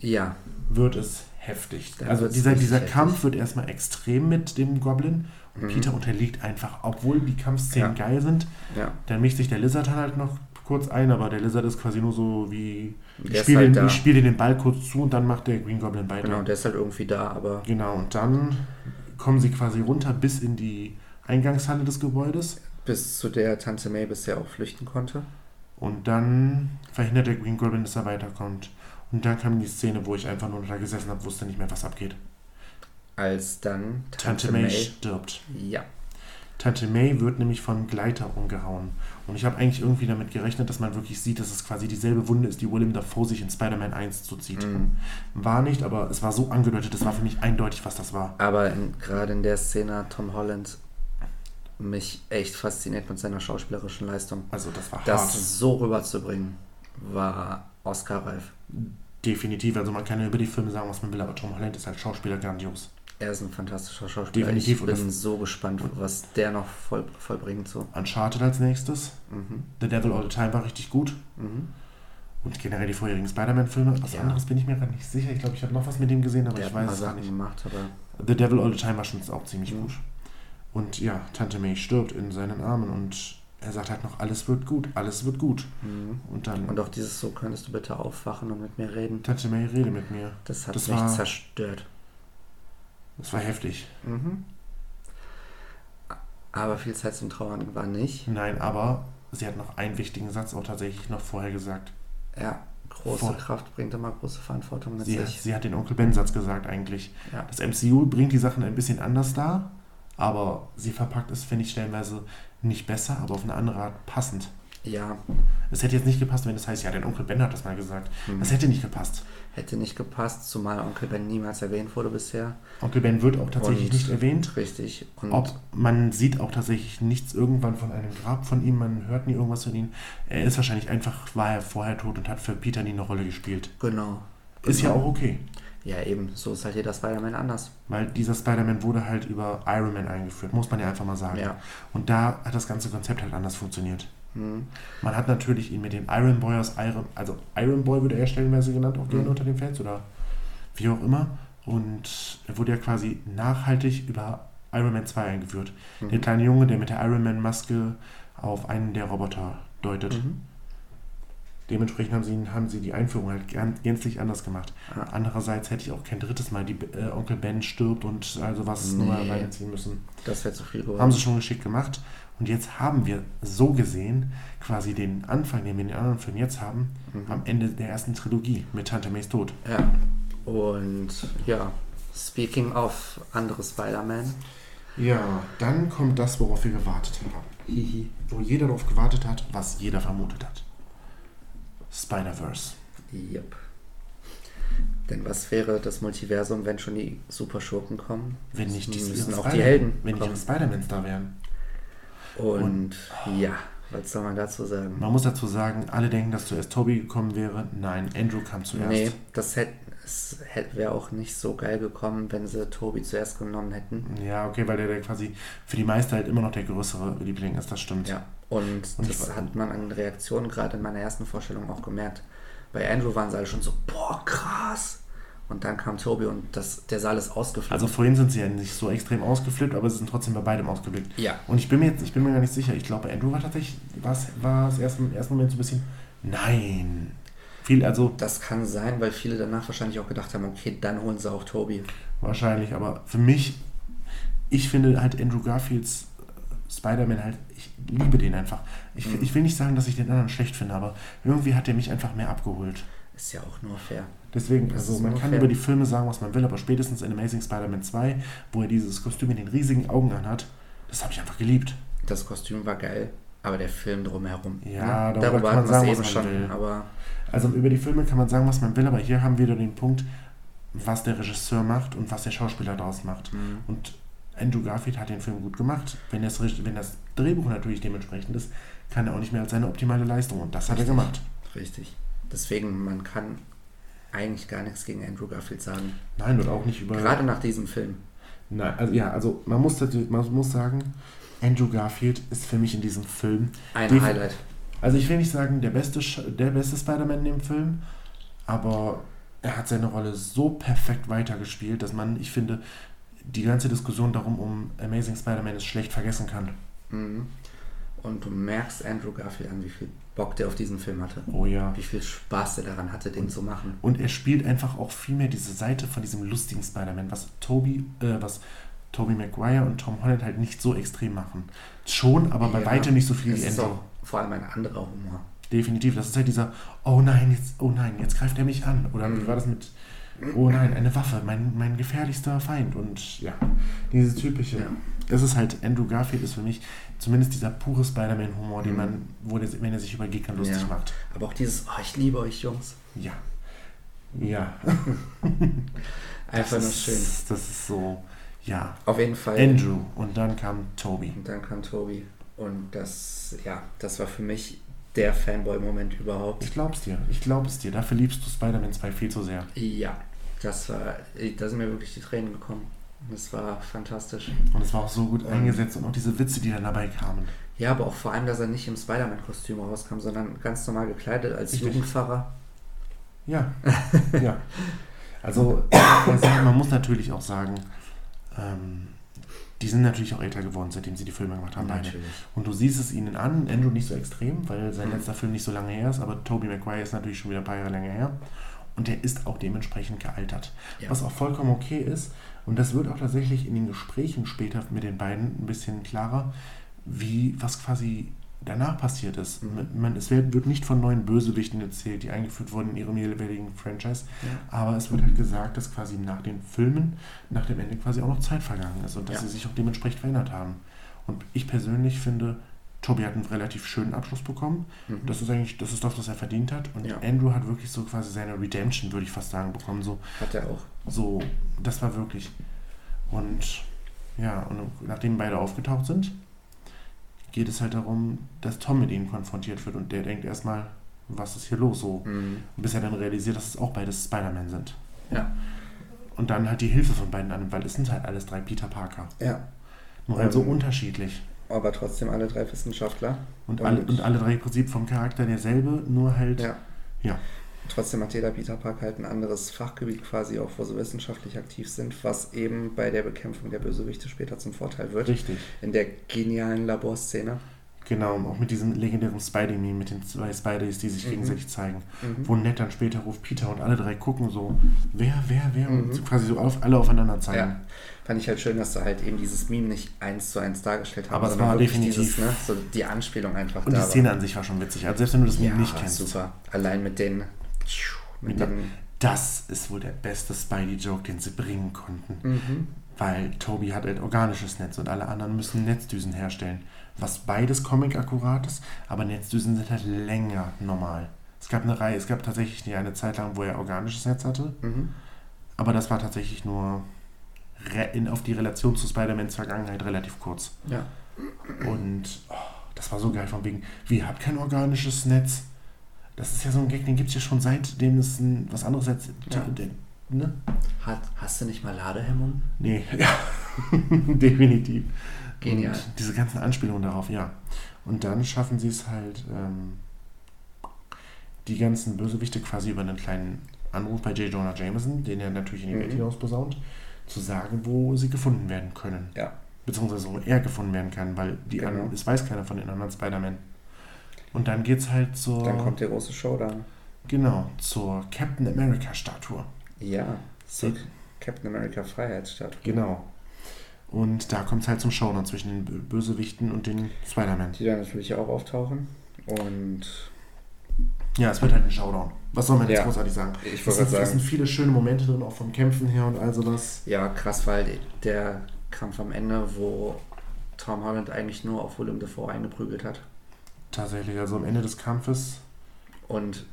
Ja. wird es heftig. Dann also dieser, dieser heftig. Kampf wird erstmal extrem mit dem Goblin. Und Mhm. Peter unterliegt einfach, obwohl die Kampfszenen Ja. geil sind. Ja. Dann mischt sich der Lizard halt noch kurz ein, aber der Lizard ist quasi nur so wie, ich spiele halt den, ich spiele den Ball kurz zu und dann macht der Green Goblin weiter. Genau, der ist halt irgendwie da, aber Genau, und dann kommen sie quasi runter bis in die Eingangshalle des Gebäudes. bis zu der Tante May bisher auch flüchten konnte. Und dann verhindert der Green Goblin, dass er weiterkommt. Und dann kam die Szene, wo ich einfach nur da gesessen habe, wusste nicht mehr, was abgeht. Als dann Tante, May, stirbt. Ja. Tante May wird nämlich vom Gleiter umgehauen. Und ich habe eigentlich irgendwie damit gerechnet, dass man wirklich sieht, dass es quasi dieselbe Wunde ist, die Willem Dafoe sich in Spider-Man 1 zuzieht. Mhm. War nicht, aber es war so angedeutet, es war für mich eindeutig, was das war. Aber gerade in der Szene hat Tom Holland mich echt fasziniert mit seiner schauspielerischen Leistung. Also das war hart. Das so rüberzubringen, war Oscar-reif. Definitiv, also man kann ja über die Filme sagen, was man will, aber Tom Holland ist als Schauspieler grandios. Er ist ein fantastischer Schauspieler. Definitiv, Ich bin so gespannt, was der noch voll, vollbringt. So. Uncharted als nächstes. Mhm. The Devil All the Time war richtig gut. Mhm. Und generell die vorherigen Spider-Man-Filme. Was Ja. anderes bin ich mir gerade nicht sicher. Ich glaube, ich habe noch was mit dem gesehen, aber Der ich weiß es gar nicht. gemacht, aber The Devil All the Time war schon auch ziemlich Mhm. gut. Und ja, Tante May stirbt in seinen Armen und er sagt halt noch, alles wird gut, alles wird gut. mhm. Und dann, und auch dieses so, könntest du bitte aufwachen und mit mir reden, Tante May, rede mit mir. das hat Das mich war- zerstört. Das war heftig. Mhm. Aber viel Zeit zum Trauern war nicht. Nein, aber sie hat noch einen wichtigen Satz auch tatsächlich noch vorher gesagt. Ja, große Voll. Kraft bringt immer große Verantwortung mit Sie, sich. sie hat den Onkel Ben-Satz gesagt eigentlich. Ja. Das MCU bringt die Sachen ein bisschen anders dar, aber sie verpackt es, finde ich, stellenweise nicht besser, aber auf eine andere Art passend. ja, Es hätte jetzt nicht gepasst, wenn es heißt, ja, dein Onkel Ben hat das mal gesagt. Mhm. Das hätte nicht gepasst. Hätte nicht gepasst, zumal Onkel Ben niemals erwähnt wurde bisher. Onkel Ben wird auch tatsächlich Und- nicht erwähnt. Richtig. Und Ob man sieht auch tatsächlich nichts irgendwann von einem Grab von ihm, man hört nie irgendwas von ihm. Er ist wahrscheinlich einfach, war er vorher tot und hat für Peter nie eine Rolle gespielt. genau. Ist ja Genau. auch okay, Ja, eben. So ist halt jeder Spider-Man anders. weil dieser Spider-Man wurde halt über Iron Man eingeführt, muss man ja einfach mal sagen. Ja. Und da hat das ganze Konzept halt anders funktioniert. Mhm. Man hat natürlich ihn mit dem Iron Boy aus Iron, also Iron Boy würde er stellenweise genannt, auch gerne Mhm. unter den Fans oder wie auch immer. Und er wurde ja quasi nachhaltig über Iron Man 2 eingeführt. Mhm. Der kleine Junge, der mit der Iron Man Maske auf einen der Roboter deutet. Mhm. Dementsprechend haben sie, haben sie die Einführung halt gän- gänzlich anders gemacht. Ja. Andererseits hätte ich auch kein drittes Mal die äh, Onkel Ben stirbt und also was Nee. reinziehen müssen. Das wäre zu viel geworden. Haben sie schon geschickt gemacht. Und jetzt haben wir so gesehen quasi den Anfang, den wir in den anderen Filmen jetzt haben, Mhm. am Ende der ersten Trilogie mit Tante Mays Tod. Ja. Und ja, speaking of andere Spider-Man. Ja, dann kommt das, worauf wir gewartet haben. Hihi. Wo jeder darauf gewartet hat, was jeder vermutet hat. Spider-Verse. Yep. Denn was wäre das Multiversum, wenn schon die Superschurken kommen? Wenn nicht die, müssen auch die Helden Wenn nicht ihre Spider-Mans da wären. Und ja, was soll man dazu sagen? Man muss dazu sagen, alle denken, dass zuerst Toby gekommen wäre. Nein, Andrew kam zuerst. Nee, das hätte es hätte, wäre auch nicht so geil gekommen, wenn sie Tobi zuerst genommen hätten. Ja, okay, weil der, der quasi für die meisten halt immer noch der größere Liebling ist, das stimmt. Ja, und, Und das hat man an Reaktionen gerade in meiner ersten Vorstellung auch gemerkt. Bei Andrew waren sie alle schon so, boah, krass. Und dann kam Tobi und das, der Saal ist ausgeflippt. Also vorhin sind sie ja nicht so extrem ausgeflippt, aber sie sind trotzdem bei beidem ausgeflippt. ja, Und ich bin mir jetzt, ich bin mir gar nicht sicher. Ich glaube, Andrew war tatsächlich, war es erst im ersten Moment so ein bisschen, nein. Viel, also das kann sein, weil viele danach wahrscheinlich auch gedacht haben, okay, dann holen sie auch Tobi. wahrscheinlich, aber für mich, ich finde halt Andrew Garfields äh, Spider-Man halt, ich liebe den einfach. Ich, Mhm. ich will nicht sagen, dass ich den anderen schlecht finde, aber irgendwie hat er mich einfach mehr abgeholt. Ist ja auch nur fair. Deswegen, Das also man nur kann über die Filme sagen, was man will, aber spätestens in Amazing Spider-Man 2, wo er dieses Kostüm in den riesigen Augen anhat, das habe ich einfach geliebt. Das Kostüm war geil, aber der Film drumherum. Ja, ne? darüber kann man sagen, eben was man schon. will. Aber Also über die Filme kann man sagen, was man will, aber hier haben wir wieder den Punkt, was der Regisseur macht und was der Schauspieler daraus macht. mh, Und Andrew Garfield hat den Film gut gemacht. Wenn das, wenn das Drehbuch natürlich dementsprechend ist, kann er auch nicht mehr als seine optimale Leistung. Und das hat er Richtig. gemacht. richtig. Deswegen, man kann eigentlich gar nichts gegen Andrew Garfield sagen. Nein, und auch nicht über. Gerade nach diesem Film. Nein, also ja, also man muss, man muss sagen, Andrew Garfield ist für mich in diesem Film. Ein Defi- Highlight. Also ich will nicht sagen, der beste, der beste Spider-Man in dem Film, aber er hat seine Rolle so perfekt weitergespielt, dass man, ich finde, die ganze Diskussion darum um Amazing Spider-Man ist schlecht vergessen kann. Mhm. Und du merkst Andrew Garfield an, wie viel Bock der auf diesen Film hatte. Oh ja. Wie viel Spaß der daran hatte, den zu machen. Und er spielt einfach auch viel mehr diese Seite von diesem lustigen Spider-Man, was Toby, äh, was Tobey Maguire und Tom Holland halt nicht so extrem machen. Schon, aber bei Ja, weitem nicht so viel wie ist Andrew. vor allem ein anderer Humor. Definitiv. Das ist halt dieser, oh nein, jetzt, oh nein, jetzt greift er mich an. Oder wie Mhm. war das mit, oh nein, eine Waffe, mein, mein gefährlichster Feind. Und ja, dieses typische. Ja. Es ist halt, Andrew Garfield ist für mich zumindest dieser pure Spider-Man-Humor, den Mhm. man, wo der, wenn er sich über Gegner lustig Ja. macht. Aber auch dieses, oh, ich liebe euch Jungs. Ja. Ja. Einfach nur ist, schön. Das ist so, ja. Auf jeden Fall. Andrew und dann kam Toby. Und dann kam Toby. Und das, ja, das war für mich der Fanboy-Moment überhaupt. Ich glaub's dir, ich glaub es dir. Dafür liebst du Spider-Man 2 viel zu sehr. Ja, das war, da sind mir wirklich die Tränen gekommen. Das war fantastisch. Und es war auch so gut eingesetzt und auch diese Witze, die dann dabei kamen. Ja, aber auch vor allem, dass er nicht im Spider-Man-Kostüm rauskam, sondern ganz normal gekleidet als Richtig. Jugendpfarrer. Ja, ja. Also, man muss natürlich auch sagen, ähm, die sind natürlich auch älter geworden, seitdem sie die Filme gemacht haben. beide. Und du siehst es ihnen an, Andrew nicht so extrem, weil sein Mhm. letzter Film nicht so lange her ist, aber Tobey Maguire ist natürlich schon wieder ein paar Jahre länger her. Und der ist auch dementsprechend gealtert. Ja. Was auch vollkommen okay ist. Und das wird auch tatsächlich in den Gesprächen später mit den beiden ein bisschen klarer, wie was quasi danach passiert ist. Mhm. Man, es wird, wird nicht von neuen Bösewichten erzählt, die eingeführt wurden in ihrem jeweiligen Franchise, Ja. aber es wird halt gesagt, dass quasi nach den Filmen, nach dem Ende quasi auch noch Zeit vergangen ist und dass Ja. sie sich auch dementsprechend verändert haben. Und ich persönlich finde, Toby hat einen relativ schönen Abschluss bekommen. Mhm. Das ist eigentlich, das ist das, was er verdient hat. Und Ja. Andrew hat wirklich so quasi seine Redemption, würde ich fast sagen, bekommen. So, Hat er auch. so, das war wirklich. Und ja, und nachdem beide aufgetaucht sind, geht es halt darum, dass Tom mit ihnen konfrontiert wird und der denkt erstmal, was ist hier los so, Mhm. bis er dann realisiert, dass es auch beides Spider-Man sind. Ja. Und dann halt die Hilfe von beiden an, weil es sind halt alles drei Peter Parker. Ja. Nur halt so unterschiedlich. Aber trotzdem alle drei Wissenschaftler. Und, und- alle, und alle drei im Prinzip vom Charakter derselbe, nur halt. Ja. Ja. Trotzdem hat jeder Peter Parker halt ein anderes Fachgebiet quasi, auch wo sie wissenschaftlich aktiv sind, was eben bei der Bekämpfung der Bösewichte später zum Vorteil wird. Richtig. In der genialen Laborszene. Genau, auch mit diesem legendären Spidey-Meme, mit den zwei Spideys, die sich Mhm. gegenseitig zeigen. Mhm. Wo nett dann später ruft Peter und alle drei gucken so, wer, wer, wer, Mhm. und quasi so auf, alle aufeinander zeigen. Ja, fand ich halt schön, dass sie halt eben dieses Meme nicht eins zu eins dargestellt haben, Aber es war definitiv- dieses, ne, so die Anspielung einfach Und die Szene war. an sich war schon witzig. Also selbst wenn du das Meme ja, nicht kennst. super. Allein mit den, mit Mit den Das ist wohl der beste Spidey-Joke, den sie bringen konnten. mhm. Weil Toby hat ein organisches Netz und alle anderen müssen Netzdüsen herstellen. Was beides Comic-akkurat ist, aber Netzdüsen sind halt länger normal. Es gab eine Reihe, es gab tatsächlich eine Zeit lang, wo er organisches Netz hatte, Mhm. aber das war tatsächlich nur in, auf die Relation zu Spider-Mans Vergangenheit relativ kurz. Ja. Und oh, das war so geil von wegen, wie, ihr habt kein organisches Netz? Das ist ja so ein Gag, den gibt es ja schon seitdem es ein, was anderes als... Ja. Der, ne? Hat, hast du nicht mal Ladehemmung? Nee, ja, definitiv. Genial. Und diese ganzen Anspielungen darauf, ja. Und dann schaffen sie es halt, ähm, die ganzen Bösewichte quasi über einen kleinen Anruf bei J. Jonah Jameson, den er natürlich in die Mhm. Welt hinaus posaunt, zu sagen, wo sie gefunden werden können. Ja. Beziehungsweise wo er gefunden werden kann, weil die Genau. anderen, es weiß keiner von den anderen Spider-Man. Und dann geht's halt zur, Dann kommt der große Showdown. genau, zur Captain America-Statue. Ja, so Captain America Freiheitsstatue. Genau. Und da kommt es halt zum Showdown zwischen den Bö- Bösewichten und den Spider-Man. Die dann natürlich auch auftauchen. Und Ja, es wird halt ein Showdown. Was soll man jetzt Ja. großartig sagen? Ich Es wollte sind, gerade es sind sagen, viele schöne Momente drin, auch vom Kämpfen her und all sowas. ja, krass, weil der Kampf am Ende, wo Tom Holland eigentlich nur auf Willem Dafoe eingeprügelt hat Tatsächlich, also am Ende des Kampfes. und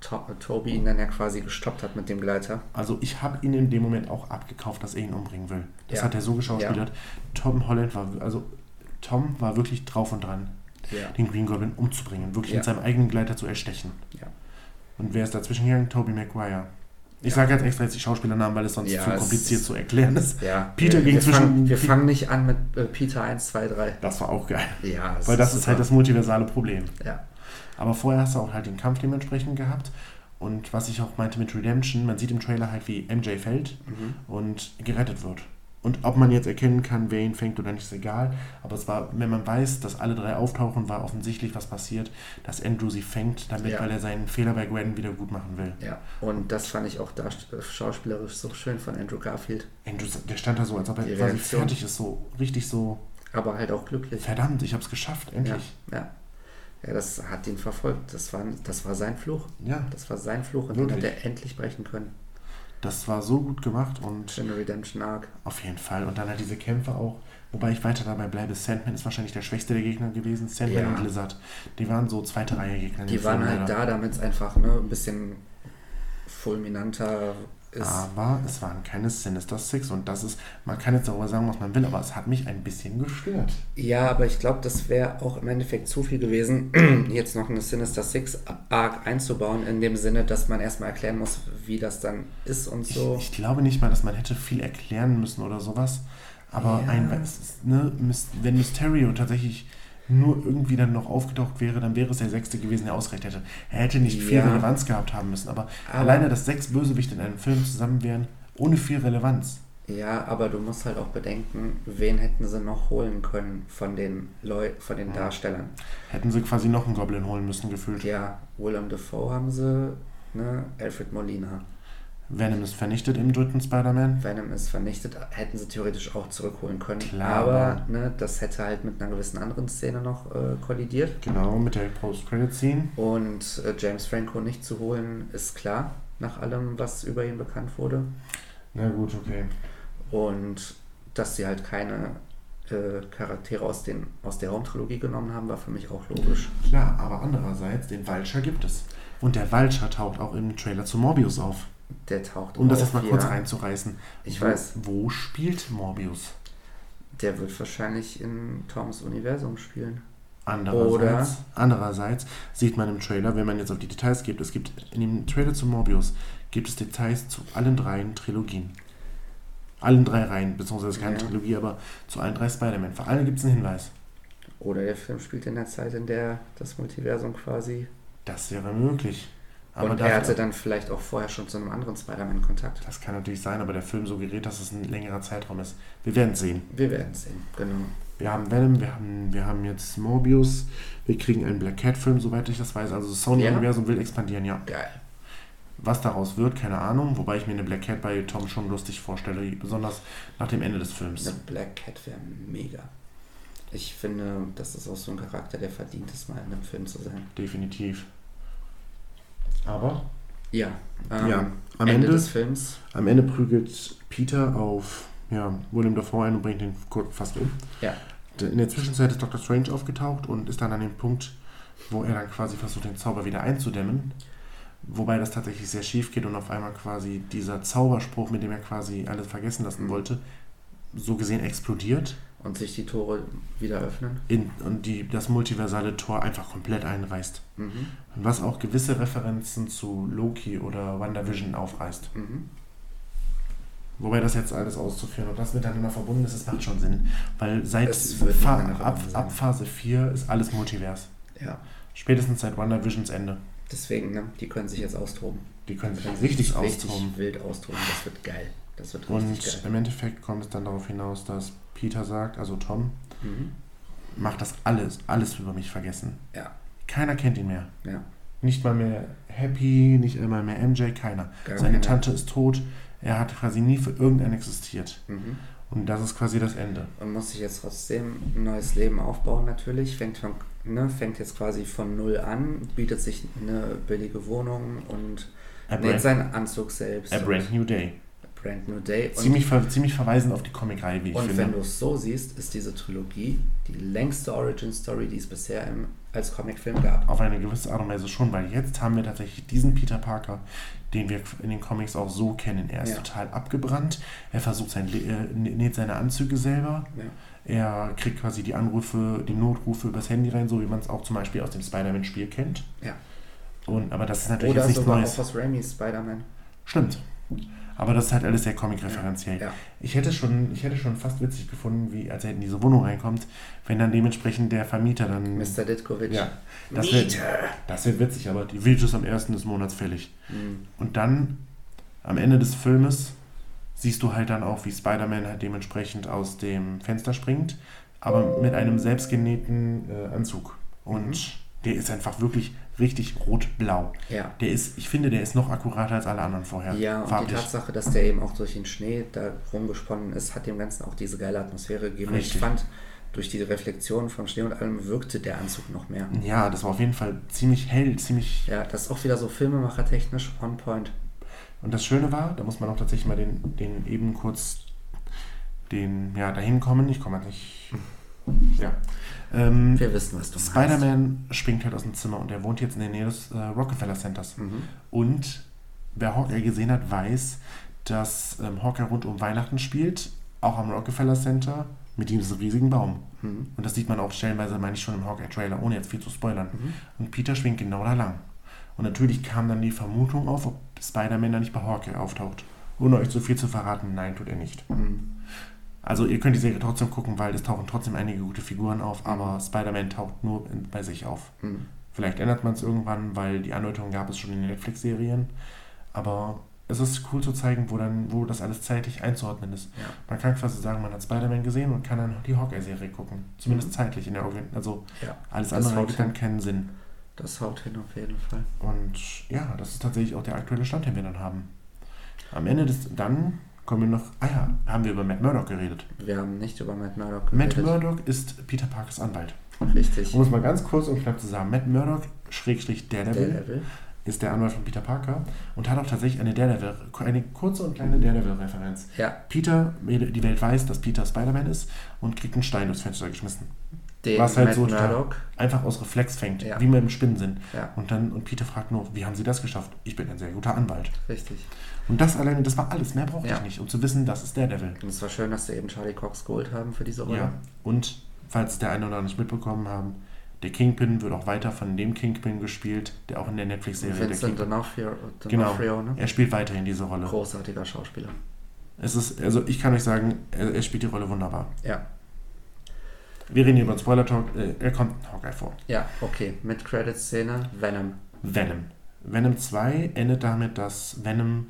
to Toby ihn dann ja quasi gestoppt hat mit dem Gleiter. Also ich habe ihn in dem Moment auch abgekauft, dass er ihn umbringen will. Das Ja. hat er so geschauspielert. Tom Holland war, also Tom war wirklich drauf und dran, Ja. den Green Goblin umzubringen, wirklich Ja. mit seinem eigenen Gleiter zu erstechen. Ja. Und wer ist dazwischen gegangen? Tobey Maguire. Ich sage jetzt extra jetzt die Schauspielernamen, weil es sonst zu kompliziert ist- zu erklären ist. Peter wir, ging wir zwischen- Fangen, wir fangen nicht an mit äh, Peter 1, 2, 3. Das war auch geil. Ja, Weil das ist halt das multiversale Problem. Ja, Aber vorher hast du auch halt den Kampf dementsprechend gehabt. Und was ich auch meinte mit Redemption, man sieht im Trailer halt, wie MJ fällt mhm. und gerettet wird. Und ob man jetzt erkennen kann, wer ihn fängt oder nicht, ist egal. Aber es war, wenn man weiß, dass alle drei auftauchen, war offensichtlich, was passiert, dass Andrew sie fängt, damit, Ja. weil er seinen Fehler bei Gwen wieder gut machen will. ja. Und das fand ich auch da schauspielerisch so schön von Andrew Garfield. Andrew, der stand da so, als ob er quasi fertig ist, so richtig so, Aber halt auch glücklich. verdammt, ich hab's geschafft, endlich. Ja. Ja, das hat ihn verfolgt. Das war, das war sein Fluch. Ja, Das war sein Fluch und den hat Wirklich? er endlich brechen können. Das war so gut gemacht und Schöne Redemption Arc. Auf jeden Fall. Und dann halt diese Kämpfe auch. Wobei ich weiter dabei bleibe, Sandman ist wahrscheinlich der schwächste der Gegner gewesen. Sandman Ja. und Lizard. Die waren so zweite Reihe Gegner. Die waren halt da, damit es einfach ne, ein bisschen fulminanter ist. Aber es waren keine Sinister Six. Und das ist, man kann jetzt darüber sagen, was man will, aber es hat mich ein bisschen gestört. Ja, aber ich glaube, das wäre auch im Endeffekt zu viel gewesen, jetzt noch eine Sinister Six Arc einzubauen, in dem Sinne, dass man erstmal erklären muss, wie das dann ist und so. Ich, ich glaube nicht mal, dass man hätte viel erklären müssen oder sowas. Aber Ja. ein, ne, wenn Mysterio tatsächlich nur irgendwie dann noch aufgetaucht wäre, dann wäre es der sechste gewesen, der ausreicht hätte. Er hätte nicht viel Ja. Relevanz gehabt haben müssen. Aber, Aber- alleine, dass sechs Bösewichte in einem Film zusammen wären, ohne viel Relevanz. Ja, aber du musst halt auch bedenken, wen hätten sie noch holen können von den Leu von den. Darstellern. Hätten sie quasi noch einen Goblin holen müssen, gefühlt. Ja, Willem Dafoe haben sie, ne? Alfred Molina. Venom ist vernichtet im dritten Spider-Man. Venom ist vernichtet, hätten sie theoretisch auch zurückholen können. Klar, aber ne, das hätte halt mit einer gewissen anderen Szene noch äh, kollidiert. Genau, mit der Post-Credit-Scene. Und äh, James Franco nicht zu holen, ist klar, nach allem, was über ihn bekannt wurde. Na gut, okay. Und dass sie halt keine äh, Charaktere aus, den, aus der Raumtrilogie genommen haben, war für mich auch logisch. Klar, aber andererseits, den Vulture gibt es. Und der Vulture taucht auch im Trailer zu Morbius auf. Der taucht Um das jetzt mal kurz reinzureißen. Ich wo, weiß. Wo spielt Morbius? Der wird wahrscheinlich in Toms Universum spielen. Andererseits, andererseits sieht man im Trailer, wenn man jetzt auf die Details geht, es gibt in dem Trailer zu Morbius gibt es Details zu allen dreien Trilogien. Allen drei Reihen, beziehungsweise keine Ja. Trilogie, aber zu allen drei Spider-Man. Für alle gibt es einen Hinweis. Oder der Film spielt in der Zeit, in der das Multiversum quasi. Das wäre möglich. Aber und er hatte dann vielleicht auch vorher schon zu einem anderen Spider-Man Kontakt. das kann natürlich sein, aber der Film suggeriert, dass es ein längerer Zeitraum ist. Wir werden sehen. Wir werden sehen, genau. Wir haben Venom, wir haben, wir haben jetzt Morbius, wir kriegen einen Black Cat-Film, soweit ich das weiß. Also das Sony-Universum will expandieren, ja. Geil. Was daraus wird, keine Ahnung. Wobei ich mir eine Black Cat bei Tom schon lustig vorstelle, besonders nach dem Ende des Films. Eine Black Cat wäre mega. Ich finde, das ist auch so ein Charakter, der verdient es, mal in einem Film zu sein. Definitiv. Aber Ja. Ähm, Ja, am Ende, Ende- des Films. am Ende prügelt Peter auf ja, William Dafoe ein und bringt ihn fast um. Ja. In der Zwischenzeit ist Dr. Strange aufgetaucht und ist dann an dem Punkt, wo er dann quasi versucht, den Zauber wieder einzudämmen. Wobei das tatsächlich sehr schief geht und auf einmal quasi dieser Zauberspruch, mit dem er quasi alles vergessen lassen wollte, so gesehen explodiert Und sich die Tore wieder öffnen. in, und die, das multiversale Tor einfach komplett einreißt. Mhm. Was auch gewisse Referenzen zu Loki oder WandaVision aufreißt. Mhm. Wobei das jetzt alles auszuführen und das miteinander verbunden ist, das macht schon Sinn. Weil seit ab, ab Phase 4 ist alles Multivers. Ja. Spätestens seit WandaVisions Ende. Deswegen, ne, die können sich jetzt austoben. Die können sich richtig austoben. wild austoben. Das wird geil. Das wird Und geil. im Endeffekt kommt es dann darauf hinaus, dass Peter sagt, also Tom, Mhm. macht das alles, alles über mich vergessen. Ja. Keiner kennt ihn mehr. Ja. Nicht mal mehr Happy, nicht einmal mehr MJ, keiner. Gar Seine. Tante ist tot. Er hat quasi nie für irgendeinen existiert. Mhm. Und das ist quasi das Ende. Und muss sich jetzt trotzdem ein neues Leben aufbauen, natürlich. Fängt von ne, fängt jetzt quasi von null an, bietet sich eine billige Wohnung und A näht brand, seinen Anzug selbst. a brand New Day. Brand New Day. Und, Ziemlich, ver, ziemlich verweisend auf die Comicreihe, wie ich und finde. wenn du es so siehst, ist diese Trilogie die längste Origin-Story, die es bisher im, als Comicfilm gab. Auf eine gewisse Art und Weise schon, weil jetzt haben wir tatsächlich diesen Peter Parker, den wir in den Comics auch so kennen. Er ist Ja. total abgebrannt, er versucht sein, äh, näht seine Anzüge selber, Ja. er kriegt quasi die Anrufe, die Notrufe übers Handy rein, so wie man es auch zum Beispiel aus dem Spider-Man-Spiel kennt. Ja. Und, aber das ist natürlich Oder jetzt nichts sogar Neues. auch aus Raimi's Spider-Man. Stimmt. Aber das ist halt alles sehr comic-referenziell. Ja. Ich hätte schon, ich hätte schon fast witzig gefunden, wie als er in diese Wohnung reinkommt, wenn dann dementsprechend der Vermieter dann. Mr. Ditkovic. Ja, das wird, das wird witzig, aber die Miete ist am ersten des Monats fällig. Mhm. Und dann, am Ende des Filmes, siehst du halt dann auch, wie Spider-Man halt dementsprechend aus dem Fenster springt, aber mit einem selbstgenähten äh, Anzug. Und Mhm. der ist einfach wirklich richtig rot-blau. Ja. Der ist, ich finde, der ist noch akkurater als alle anderen vorher. Ja, und die Tatsache, dass der eben auch durch den Schnee da rumgesponnen ist, hat dem Ganzen auch diese geile Atmosphäre gegeben. Und Ich Richtig. fand, durch die Reflexion vom Schnee und allem wirkte der Anzug noch mehr. Ja, das war auf jeden Fall ziemlich hell, ziemlich. Ja, das ist auch wieder so filmemachertechnisch on point. Und das Schöne war, da muss man auch tatsächlich mal den, den eben kurz den, ja, dahin kommen. Ich komme halt nicht. Ja. Ähm, Wir wissen, was du meinst. Spider-Man springt halt aus dem Zimmer und er wohnt jetzt in der Nähe des äh, Rockefeller Centers. Mhm. Und wer Hawkeye gesehen hat, weiß, dass ähm, Hawkeye rund um Weihnachten spielt, auch am Rockefeller Center mit diesem riesigen Baum. Mhm. Und das sieht man auch stellenweise, meine ich, schon im Hawkeye-Trailer, ohne jetzt viel zu spoilern. Mhm. Und Peter schwingt genau da lang. Und natürlich kam dann die Vermutung auf, ob Spider-Man da nicht bei Hawkeye auftaucht. Ohne euch zu viel zu verraten, nein, tut er nicht. Mhm. Also ihr könnt die Serie trotzdem gucken, weil es tauchen trotzdem einige gute Figuren auf, aber Spider-Man taucht nur in, bei sich auf. Mhm. Vielleicht ändert man es irgendwann, weil die Andeutung gab es schon in den Netflix-Serien. Aber es ist cool zu zeigen, wo dann, wo das alles zeitlich einzuordnen ist. Ja. Man kann quasi sagen, man hat Spider-Man gesehen und kann dann die Hawkeye-Serie gucken. Zumindest Mhm. zeitlich in der Organ Also ja, alles andere ergibt dann keinen Sinn. das haut hin auf jeden Fall. Und ja, das ist tatsächlich auch der aktuelle Stand, den wir dann haben. Am Ende des, dann kommen wir noch, ah ja, haben wir über Matt Murdock geredet. Wir haben nicht über Matt Murdock Matt geredet. Murdock ist Peter Parkers Anwalt. Richtig. Um es mal ganz kurz und knapp zu sagen, Matt Murdock, Schrägstrich Daredevil, Daredevil. ist der Anwalt von Peter Parker und hat auch tatsächlich eine Daredevil, eine kurze und kleine Daredevil-Referenz. Ja, Peter, die Welt weiß, dass Peter Spider-Man ist und kriegt einen Stein durchs Fenster geschmissen. den Was halt Matt so Murdock. Einfach aus Reflex fängt, Ja. wie mit dem Spinnensinn. Ja, Und dann, und Peter fragt nur, wie haben Sie das geschafft? Ich bin ein sehr guter Anwalt. richtig. Und das alleine, das war alles. Mehr brauchte Ja. ich nicht, um zu wissen, das ist Daredevil. Und es war schön, dass sie eben Charlie Cox geholt haben für diese Rolle. Ja. Und falls der eine oder andere nicht mitbekommen haben, der Kingpin wird auch weiter von dem Kingpin gespielt, der auch in der Netflix-Serie der Vincent Kingpin. D'Onofrio, Genau. D'Onofrio ne? Er spielt weiterhin diese Rolle. Großartiger Schauspieler. Es ist, also ich kann euch sagen, er, er spielt die Rolle wunderbar. Ja, Wir reden hier über einen Spoiler-Talk. Äh, er kommt in Hawkeye vor. ja, okay. Mit Credit-Szene, Venom. Venom. Venom 2 endet damit, dass Venom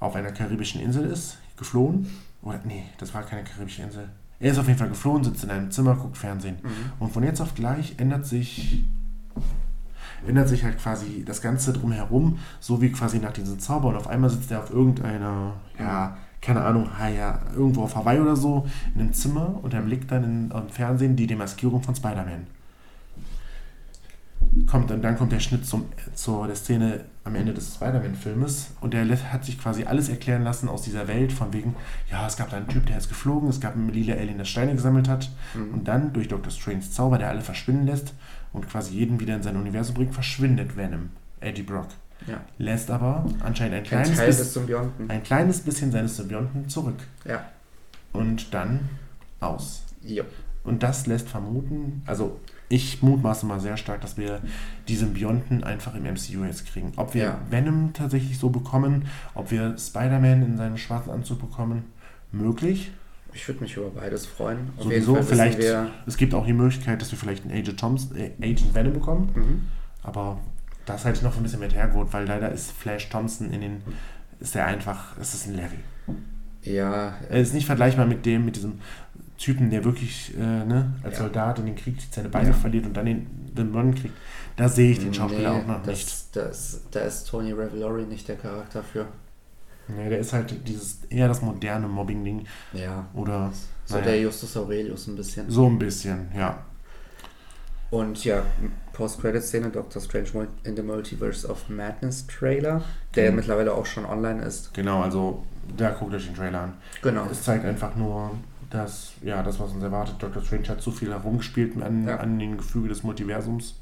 auf einer karibischen Insel ist, geflohen. Oder, nee, das war keine karibische Insel. Er ist auf jeden Fall geflohen, sitzt in einem Zimmer, guckt Fernsehen. Mhm. Und von jetzt auf gleich ändert sich, ändert sich halt quasi das Ganze drumherum, so wie quasi nach diesem Zauber. Und auf einmal sitzt er auf irgendeiner, ja, keine Ahnung, ja, irgendwo auf Hawaii oder so, in einem Zimmer und er blickt dann in, im Fernsehen die Demaskierung von Spider-Man. Kommt, und dann kommt der Schnitt zum, zur der Szene am Ende des Spider-Man-Filmes und der hat sich quasi alles erklären lassen aus dieser Welt, von wegen, ja, es gab da einen Typ, der ist geflogen, es gab einen lila Alien, der Steine gesammelt hat Mhm. und dann durch Dr. Stranges Zauber, der alle verschwinden lässt und quasi jeden wieder in sein Universum bringt, verschwindet Venom, Eddie Brock. Ja. Lässt aber anscheinend ein Ein kleines, Teil bis, ein kleines bisschen seines Symbionten zurück Ja. und dann aus. Jo. Und das lässt vermuten, also ich mutmaße mal sehr stark, dass wir die Symbionten einfach im MCU jetzt kriegen. Ob wir Ja. Venom tatsächlich so bekommen, ob wir Spider-Man in seinem schwarzen Anzug bekommen, möglich. Ich würde mich über beides freuen. Auf Sowieso, vielleicht- Es gibt auch die Möglichkeit, dass wir vielleicht einen Agent, Thompson, äh, Agent Venom bekommen, mhm. aber das halte ich noch ein bisschen mit hergeholt, weil leider ist Flash Thompson in den, ist der einfach, es ist ein Level. ja, Er ist nicht vergleichbar mit dem, mit diesem Typen, der wirklich äh, ne, als Ja. Soldat in den Krieg seine Beine Ja. verliert und dann den, den Mann kriegt. Da sehe ich den Schauspieler auch noch nicht. das, Das, da ist Tony Revolori nicht der Charakter für. Nee, der ist halt dieses eher das moderne Mobbing-Ding Ja. oder So Naja. der Justus Aurelius ein bisschen. so ein bisschen, ja. Und ja, Post-Credit-Szene, Doctor Strange in the Multiverse of Madness Trailer, der Mhm. mittlerweile auch schon online ist. Genau, also da guckt euch den Trailer an. Genau. Es zeigt einfach nur, dass, ja, das, was uns erwartet, Doctor Strange hat zu viel herumgespielt an, Ja. an den Gefüge des Multiversums.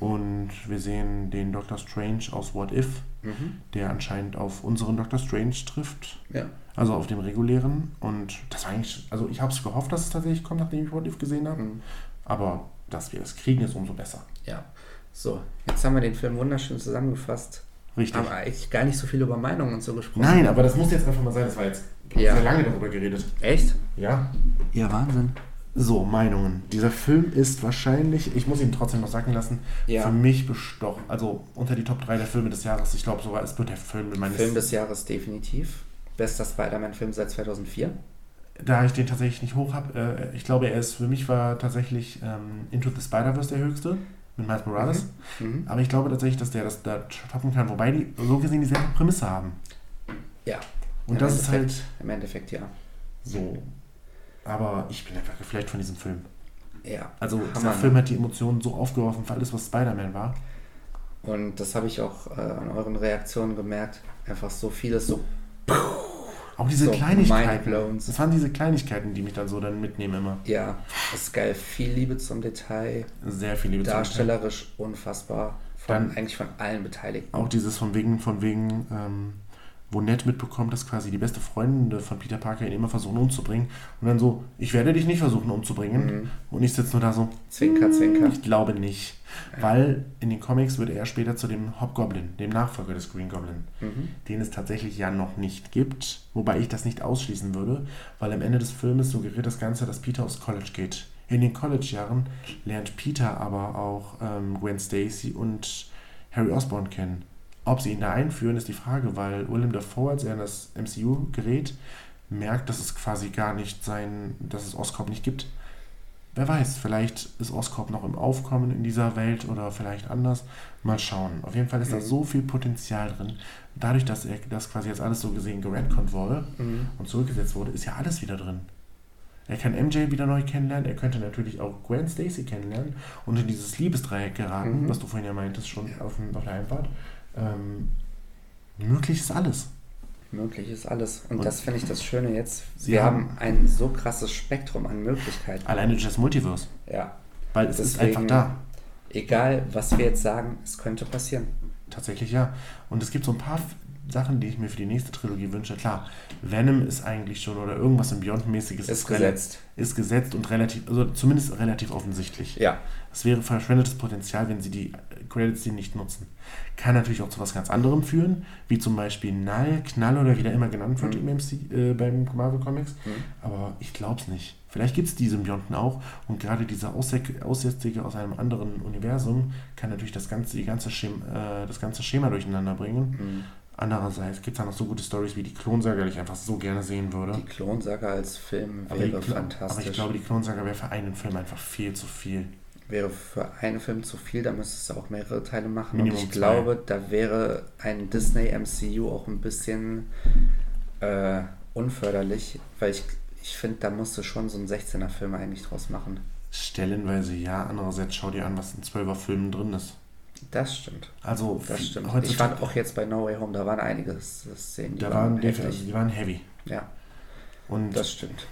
Und wir sehen den Doctor Strange aus What If, Mhm. der anscheinend auf unseren Doctor Strange trifft. Ja. Also auf dem regulären. Und das war eigentlich, also ich habe es gehofft, dass es tatsächlich kommt, nachdem ich What If gesehen habe. Mhm. Aber dass wir es kriegen, ist umso besser. Ja. So, jetzt haben wir den Film wunderschön zusammengefasst. Richtig. Haben eigentlich gar nicht so viel über Meinungen und so gesprochen. Nein, aber das muss jetzt einfach mal sein. Das war jetzt Ja. sehr lange darüber geredet. Echt? Ja. Ja, Wahnsinn. So, Meinungen. Dieser Film ist wahrscheinlich, ich muss ihn trotzdem noch sagen lassen, Ja. für mich bestochen. Also unter die Top 3 der Filme des Jahres. Ich glaube sogar, es wird der Film meines. Film des Jahres definitiv. Bester Spider-Man-Film seit 2004. da ich den tatsächlich nicht hoch habe, äh, ich glaube, er ist für mich war tatsächlich ähm, Into the Spider-Verse der höchste mit Miles Morales. Mhm. Aber ich glaube tatsächlich, dass der das da toppen kann, wobei die so gesehen dieselbe Prämisse haben. Ja. Und Im das ist halt Endeffekt- Im Endeffekt ja. so. Aber ich bin einfach geflasht von diesem Film. Ja. Also Hammer, dieser ne? Film hat die Emotionen so aufgeworfen für alles, was Spider-Man war. Und das habe ich auch äh, an euren Reaktionen gemerkt. Einfach so vieles so. Auch diese So Kleinigkeiten. Das waren diese Kleinigkeiten, die mich dann so dann mitnehmen immer. Ja, das ist geil. Viel Liebe zum Detail. Sehr viel Liebe zum Detail. Darstellerisch unfassbar. Von, Dann- eigentlich von allen Beteiligten. Auch dieses von wegen, von wegen, ähm, wo Ned mitbekommt, dass quasi die beste Freundin von Peter Parker ihn immer versuchen umzubringen. Und dann so, ich werde dich nicht versuchen umzubringen. Mhm. Und ich sitze nur da so, Zwinker, zwinker. ich glaube nicht. Weil in den Comics wird er später zu dem Hobgoblin, dem Nachfolger des Green Goblin, Mhm. den es tatsächlich ja noch nicht gibt. Wobei ich das nicht ausschließen würde, weil am Ende des Filmes suggeriert das Ganze, dass Peter aufs College geht. In den College-Jahren lernt Peter aber auch ähm, Gwen Stacy und Harry Osborn kennen. Ob sie ihn da einführen, ist die Frage, weil Willem Dafoe, als er in das MCU gerät, merkt, dass es quasi gar nicht sein, dass es Oscorp nicht gibt. Wer weiß, vielleicht ist Oscorp noch im Aufkommen in dieser Welt oder vielleicht anders. Mal schauen. Auf jeden Fall ist da Mhm. so viel Potenzial drin. Dadurch, dass er das quasi jetzt alles so gesehen geredconnt wurde Mhm. und zurückgesetzt wurde, ist ja alles wieder drin. Er kann MJ wieder neu kennenlernen, er könnte natürlich auch Gwen Stacy kennenlernen und in dieses Liebesdreieck geraten, Mhm. was du vorhin ja meintest, schon auf, dem, auf der Heimfahrt. Ähm, möglich ist alles. Möglich ist alles. Und, Und- das finde ich das Schöne jetzt. Sie Wir haben- haben ein so krasses Spektrum an Möglichkeiten. Alleine durch das Multiverse. Ja. Weil es ist Deswegen- einfach da. Egal, was wir jetzt sagen, es könnte passieren. Tatsächlich ja. Und es gibt so ein paar Sachen, die ich mir für die nächste Trilogie wünsche. Klar, Venom ist eigentlich schon oder irgendwas im Beyond-mäßiges Ist rela- gesetzt. Ist gesetzt und relativ, also zumindest relativ offensichtlich. Ja. Es wäre verschwendetes Potenzial, wenn sie die Credits die nicht nutzen. Kann natürlich auch zu was ganz anderem führen, wie zum Beispiel Null, Knall oder wie der immer genannt wird Mhm. im MC, äh, beim Marvel Comics. Mhm. Aber ich glaube es nicht. Vielleicht gibt es die Symbionten auch und gerade dieser Aussätzige aus einem anderen Universum kann natürlich das ganze, die ganze Schema, äh, das ganze Schema durcheinander bringen. Mhm. Andererseits gibt es da noch so gute Stories wie die Klonsaga, die ich einfach so gerne sehen würde. Die Klonsaga als Film aber, wäre Klo- fantastisch. aber ich glaube, die Klonsaga wäre für einen Film einfach viel zu viel. Wäre für einen Film zu viel, da müsstest du auch mehrere Teile machen. Minimum und ich zwei. glaube, da wäre ein Disney MCU auch ein bisschen äh, unförderlich, weil ich, ich finde, da musst du schon so einen 16er Film eigentlich draus machen. Stellenweise ja, andererseits schau dir an, was in 12er Filmen drin ist. Das stimmt. Also Das stimmt. Ich fand auch jetzt bei No Way Home, da waren einige Szenen, die da waren, also die waren heavy. Ja, Und das stimmt.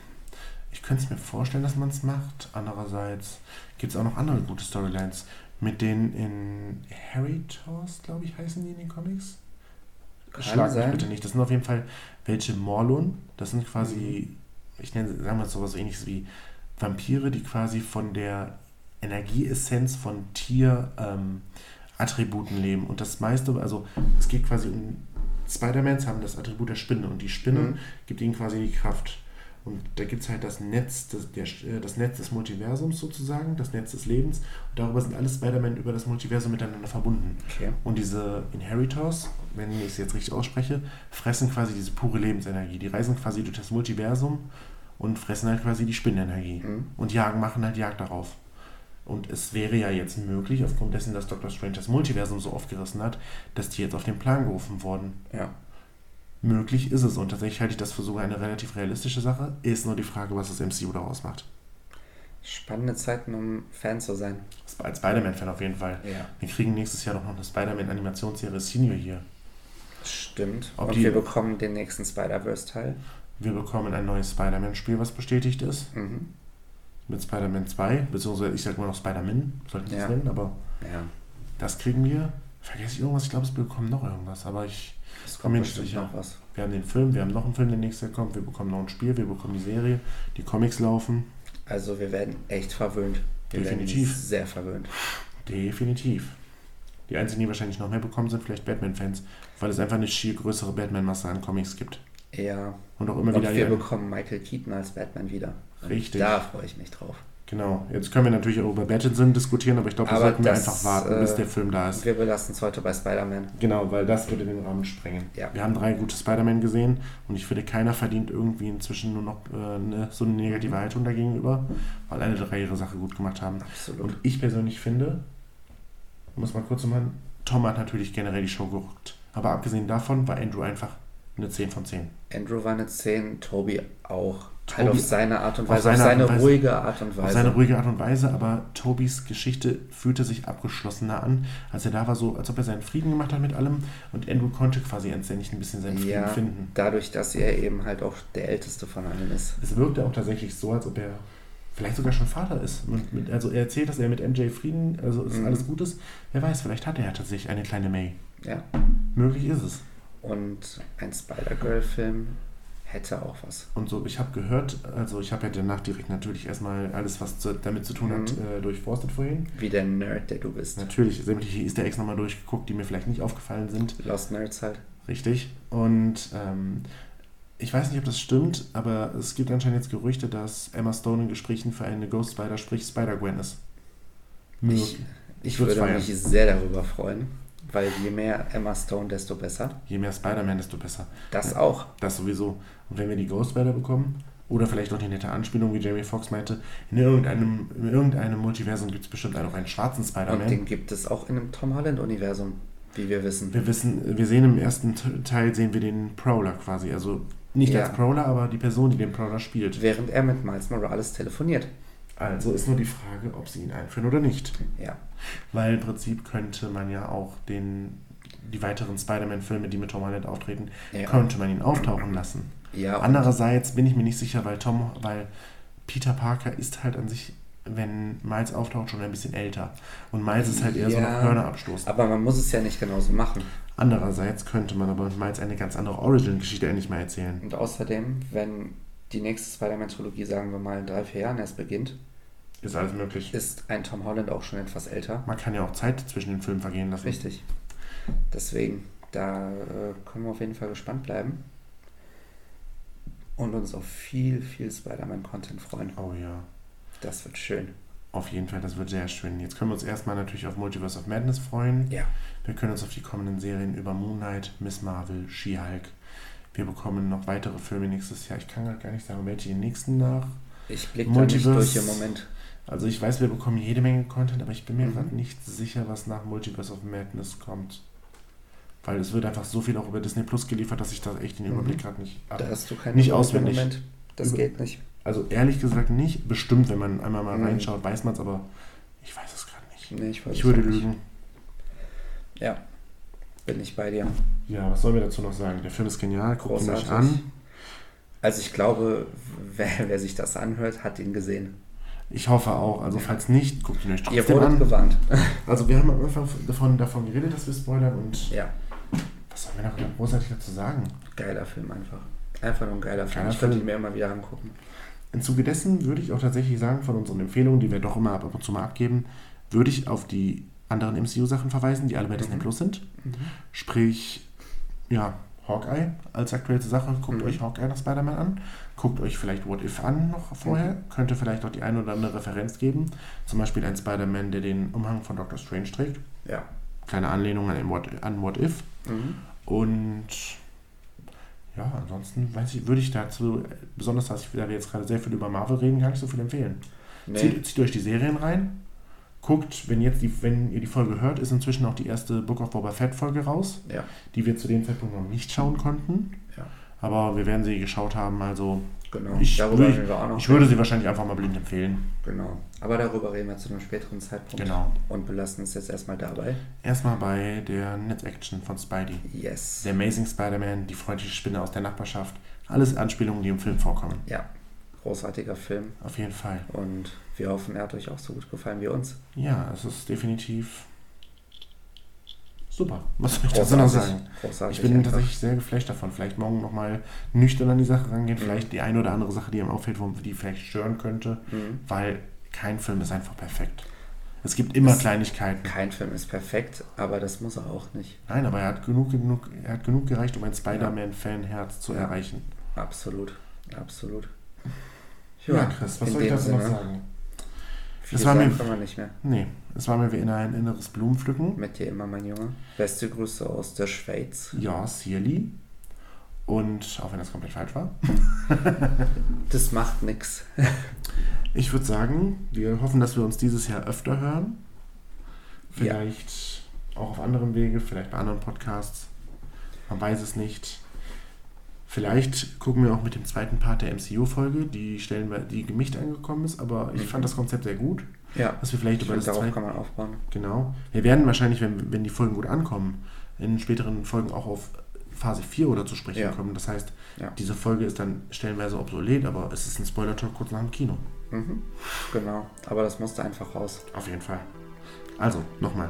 Ich könnte es mir vorstellen, dass man es macht. Andererseits gibt es auch noch andere gute Storylines. Mit denen in Harry Tors, glaube ich, heißen die in den Comics? Schlag mich bitte nicht. Das sind auf jeden Fall welche Morlun. Das sind quasi, ich nenne, sagen wir es sowas ähnliches wie Vampire, die quasi von der Energieessenz von Tier ähm, leben. Und das meiste, also es geht quasi um Spider-Mans haben das Attribut der Spinne und die Spinne Mhm. gibt ihnen quasi die Kraft. Und da gibt es halt das Netz, des, der, äh, das Netz des Multiversums sozusagen, das Netz des Lebens. Und darüber sind alle Spider-Man über das Multiversum miteinander verbunden. Okay. Und diese Inheritors, wenn ich es jetzt richtig ausspreche, fressen quasi diese pure Lebensenergie. Die reisen quasi durch das Multiversum und fressen halt quasi die Spinnenenergie. Mhm. Und jagen, machen halt Jagd darauf. Und es wäre ja jetzt möglich, aufgrund dessen, dass Dr. Strange das Multiversum so aufgerissen hat, dass die jetzt auf den Plan gerufen wurden. Ja. Möglich ist es und tatsächlich halte ich das für sogar eine relativ realistische Sache. Ist nur die Frage, was das MCU daraus macht. Spannende Zeiten, um Fan zu sein. als Spider-Man-Fan auf jeden Fall. Ja. Wir kriegen nächstes Jahr doch noch eine Spider-Man-Animationsserie Senior hier. Stimmt. Ob Und die- wir bekommen den nächsten Spider-Verse-Teil. Wir bekommen ein neues Spider-Man-Spiel, was bestätigt ist. Mhm. Mit Spider-Man 2, beziehungsweise ich sag mal noch Spider-Man, sollte ich das Ja. nennen, aber Ja, das kriegen wir. Vergesse ich irgendwas? Ich glaube, es bekommen noch irgendwas, aber ich es Bin kommt mir nicht bestimmt sicher. noch was. Wir haben den Film, wir haben noch einen Film, der nächstes Jahr kommt, wir bekommen noch ein Spiel, wir bekommen die Serie, die Comics laufen. Also wir werden echt verwöhnt. Wir Definitiv. werden sehr verwöhnt. Definitiv. Die einzigen, die wahrscheinlich noch mehr bekommen, sind vielleicht Batman-Fans, weil es einfach eine schier größere Batman-Masse an Comics gibt. Ja. Und auch immer Und wieder. wir die- bekommen Michael Keaton als Batman wieder. Und Richtig. Da freue ich mich drauf. Genau. Jetzt können wir natürlich auch über Pattinson diskutieren, aber ich glaube, da sollten wir einfach warten, bis äh, der Film da ist. Wir belassen es heute bei Spider-Man. Genau, weil das würde den Rahmen sprengen. Ja. Wir haben drei gute Spider-Man gesehen und ich finde, keiner verdient irgendwie inzwischen nur noch äh, eine, so eine negative Haltung dagegenüber, weil alle drei ihre Sache gut gemacht haben. Absolut. Und ich persönlich finde, muss mal kurz machen, Tom hat natürlich generell die Show geguckt. Aber abgesehen davon war Andrew einfach eine 10 von 10. Andrew war eine 10, Toby auch. Toby- halt auf seine Art und auf Weise, auf seine seine, Art Weise. ruhige Art und Auf Weise. seine ruhige Art und Weise, aber Tobys Geschichte fühlte sich abgeschlossener an, als er da war, so als ob er seinen Frieden gemacht hat mit allem und Andrew konnte quasi endlich ein bisschen seinen Frieden ja, finden. dadurch, dass er eben halt auch der Älteste von allen ist. Es wirkte auch tatsächlich so, als ob er vielleicht sogar schon Vater ist. Mit, mit, also er erzählt, dass er mit MJ Frieden, also ist Mhm. alles gut ist. Wer weiß, vielleicht hat er ja tatsächlich eine kleine May. Ja. Möglich ist es. Und ein Spider-Girl-Film hätte auch was. Und so, ich habe gehört, also ich habe ja danach direkt natürlich erstmal alles, was zu, damit zu tun hat, Mhm. äh, durchforstet vorhin. Wie der Nerd, der du bist. Natürlich sämtliche Easter Eggs nochmal durchgeguckt, die mir vielleicht nicht aufgefallen sind. Lost Nerds halt. Richtig. Und ähm, ich weiß nicht, ob das stimmt, aber es gibt anscheinend jetzt Gerüchte, dass Emma Stone in Gesprächen für eine Ghost Spider, sprich Spider-Gwen ist. Ich, ich würde feiern. mich sehr darüber freuen, weil je mehr Emma Stone, desto besser. Je mehr Spider-Man, desto besser. Das auch. Das sowieso. Und wenn wir die Ghost Spider bekommen, oder vielleicht auch die nette Anspielung, wie Jamie Foxx meinte, in irgendeinem, in irgendeinem Multiversum gibt es bestimmt auch einen schwarzen Und Spider-Man. den gibt es auch in einem Tom Holland-Universum, wie wir wissen. Wir wissen, wir sehen im ersten Teil sehen wir den Prowler quasi. Also nicht Ja. als Prowler, aber die Person, die den Prowler spielt. Während er mit Miles Morales telefoniert. Also ist nur die Frage, ob sie ihn einführen oder nicht. Ja. Weil im Prinzip könnte man ja auch den, die weiteren Spider-Man-Filme, die mit Tom Holland auftreten, Ja. könnte man ihn auftauchen lassen. ja Andererseits bin ich mir nicht sicher, weil Tom, weil Peter Parker ist halt an sich, wenn Miles auftaucht, schon ein bisschen älter. Und Miles ist halt eher so Ja. noch Hörner abstoßen. Aber man muss es ja nicht genauso machen. Andererseits könnte man aber mit Miles eine ganz andere Origin-Geschichte endlich mal erzählen. Und außerdem, wenn die nächste Spider-Man-Trilogie, sagen wir mal, in drei, vier Jahren erst beginnt, Ist alles möglich. ist ein Tom Holland auch schon etwas älter. Man kann ja auch Zeit zwischen den Filmen vergehen lassen. Richtig. Deswegen, da äh, können wir auf jeden Fall gespannt bleiben. Und uns auf viel, viel Spider-Man-Content freuen. Oh ja. Das wird schön. Auf jeden Fall, das wird sehr schön. Jetzt können wir uns erstmal natürlich auf Multiverse of Madness freuen. Ja. Wir können uns auf die kommenden Serien über Moon Knight, Miss Marvel, She-Hulk. Wir bekommen noch weitere Filme nächstes Jahr. Ich kann gerade gar nicht sagen, welche den nächsten nach. Ich blicke da nicht durch im Moment. Also ich weiß, wir bekommen jede Menge Content, aber ich bin mir Mhm. gerade nicht sicher, was nach Multiverse of Madness kommt. Weil es wird einfach so viel auch über Disney Plus geliefert, dass ich da echt den Mhm. Überblick gerade nicht Da habe. hast du keine Nicht auswendig. Moment. Das Über- geht nicht. Also ehrlich gesagt nicht. Bestimmt, wenn man einmal mal Mhm. reinschaut, weiß man es, aber ich weiß es gerade nicht. Nee, ich, weiß Ich es würde lügen. Ja. Bin ich bei dir. Ja, was sollen wir dazu noch sagen? Der Film ist genial, guckt ihn euch Großartig. an. Also ich glaube, wer, wer sich das anhört, hat ihn gesehen. Ich hoffe auch. Also falls nicht, guckt ihn euch Ihr trotzdem wurdet an. gewarnt. Also wir haben am Anfang davon, davon geredet, dass wir spoilern und Ja, was sollen wir noch großartig dazu sagen? geiler Film einfach. Einfach nur ein geiler Film. Geiler ich könnte Film. ihn mir immer wieder angucken. Im Zuge dessen würde ich auch tatsächlich sagen, von unseren Empfehlungen, die wir doch immer ab und zu mal abgeben, würde ich auf die anderen MCU-Sachen verweisen, die alle bei Disney Mhm. Plus sind. Mhm. Sprich, ja, Hawkeye als aktuellste Sache. Guckt Mhm. euch Hawkeye nach Spider-Man an. Guckt euch vielleicht What If an noch vorher. Mhm. Könnte vielleicht auch die eine oder andere Referenz geben. Zum Beispiel ein Spider-Man, der den Umhang von Doctor Strange trägt. Ja. Kleine Anlehnung an What, an What If. Mhm. Und ja, ansonsten weiß ich, würde ich dazu, besonders dass wir jetzt gerade sehr viel über Marvel reden, gar nicht so viel empfehlen. Nee. Zieht, zieht euch die Serien rein. Guckt, wenn jetzt die, wenn ihr die Folge hört, ist inzwischen auch die erste Book of Boba Fett Folge raus, Ja. die wir zu dem Zeitpunkt noch nicht schauen konnten. Ja. Aber wir werden sie geschaut haben, also Genau, Ich, darüber würde, reden wir auch noch. ich würde sie wahrscheinlich einfach mal blind empfehlen. Genau, aber darüber reden wir zu einem späteren Zeitpunkt. Genau. Und belassen es jetzt erstmal dabei. Erstmal bei der Netz-Action von Spidey. Yes. Der Amazing Spider-Man, die freundliche Spinne aus der Nachbarschaft. Alles Anspielungen, die im Film vorkommen. Ja, großartiger Film. Auf jeden Fall. Und wir hoffen, er hat euch auch so gut gefallen wie uns. Ja, es ist definitiv super. Was soll ich dazu noch sagen? Großartig Ich bin einfach. tatsächlich sehr geflasht davon. Vielleicht morgen nochmal nüchtern an die Sache rangehen. Vielleicht die eine oder andere Sache, die ihm auffällt, wo die vielleicht stören könnte. Mhm. Weil kein Film ist einfach perfekt. Es gibt immer Es- Kleinigkeiten. Kein Film ist perfekt, aber das muss er auch nicht. Nein, aber er hat genug, genug, er hat genug gereicht, um ein Spider-Man-Fanherz zu Ja. erreichen. Absolut. Absolut. Ja, Chris, was soll ich dazu noch Sinne, sagen? Das war mir- wir nicht mehr. Nee, es war mir wie in ein inneres Blumenpflücken. Mit dir immer, mein Junge. Beste Grüße aus der Schweiz. Ja, Sierli. Und auch wenn das komplett falsch war. Das macht nix. Ich würde sagen, wir hoffen, dass wir uns dieses Jahr öfter hören. Ja. Vielleicht auch auf anderem Wege, vielleicht bei anderen Podcasts. Man weiß es nicht. Vielleicht gucken wir auch mit dem zweiten Part der MCU-Folge, die stellen wir, die gemischt angekommen ist, aber ich Mhm. fand das Konzept sehr gut, Ja, dass wir vielleicht ich über das darauf zweite. kann man aufbauen. Genau. Wir werden wahrscheinlich, wenn, wenn die Folgen gut ankommen, in späteren Folgen auch auf Phase 4 oder zu sprechen Ja. kommen. Das heißt, Ja. diese Folge ist dann stellenweise obsolet, aber es ist ein Spoiler-Talk kurz nach dem Kino. Mhm. Genau, aber das musste einfach raus. Auf jeden Fall. Also, nochmal.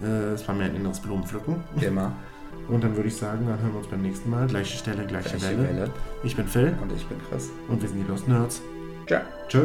Äh, Es war mir ein inneres Blumenpflücken. Immer. Und dann würde ich sagen, dann hören wir uns beim nächsten Mal. Gleiche Stelle, gleiche, Gleiche Welle. Welle. Ich bin Phil Und ich bin Chris. und wir sind die Lost Nerds. Ciao. Tschö.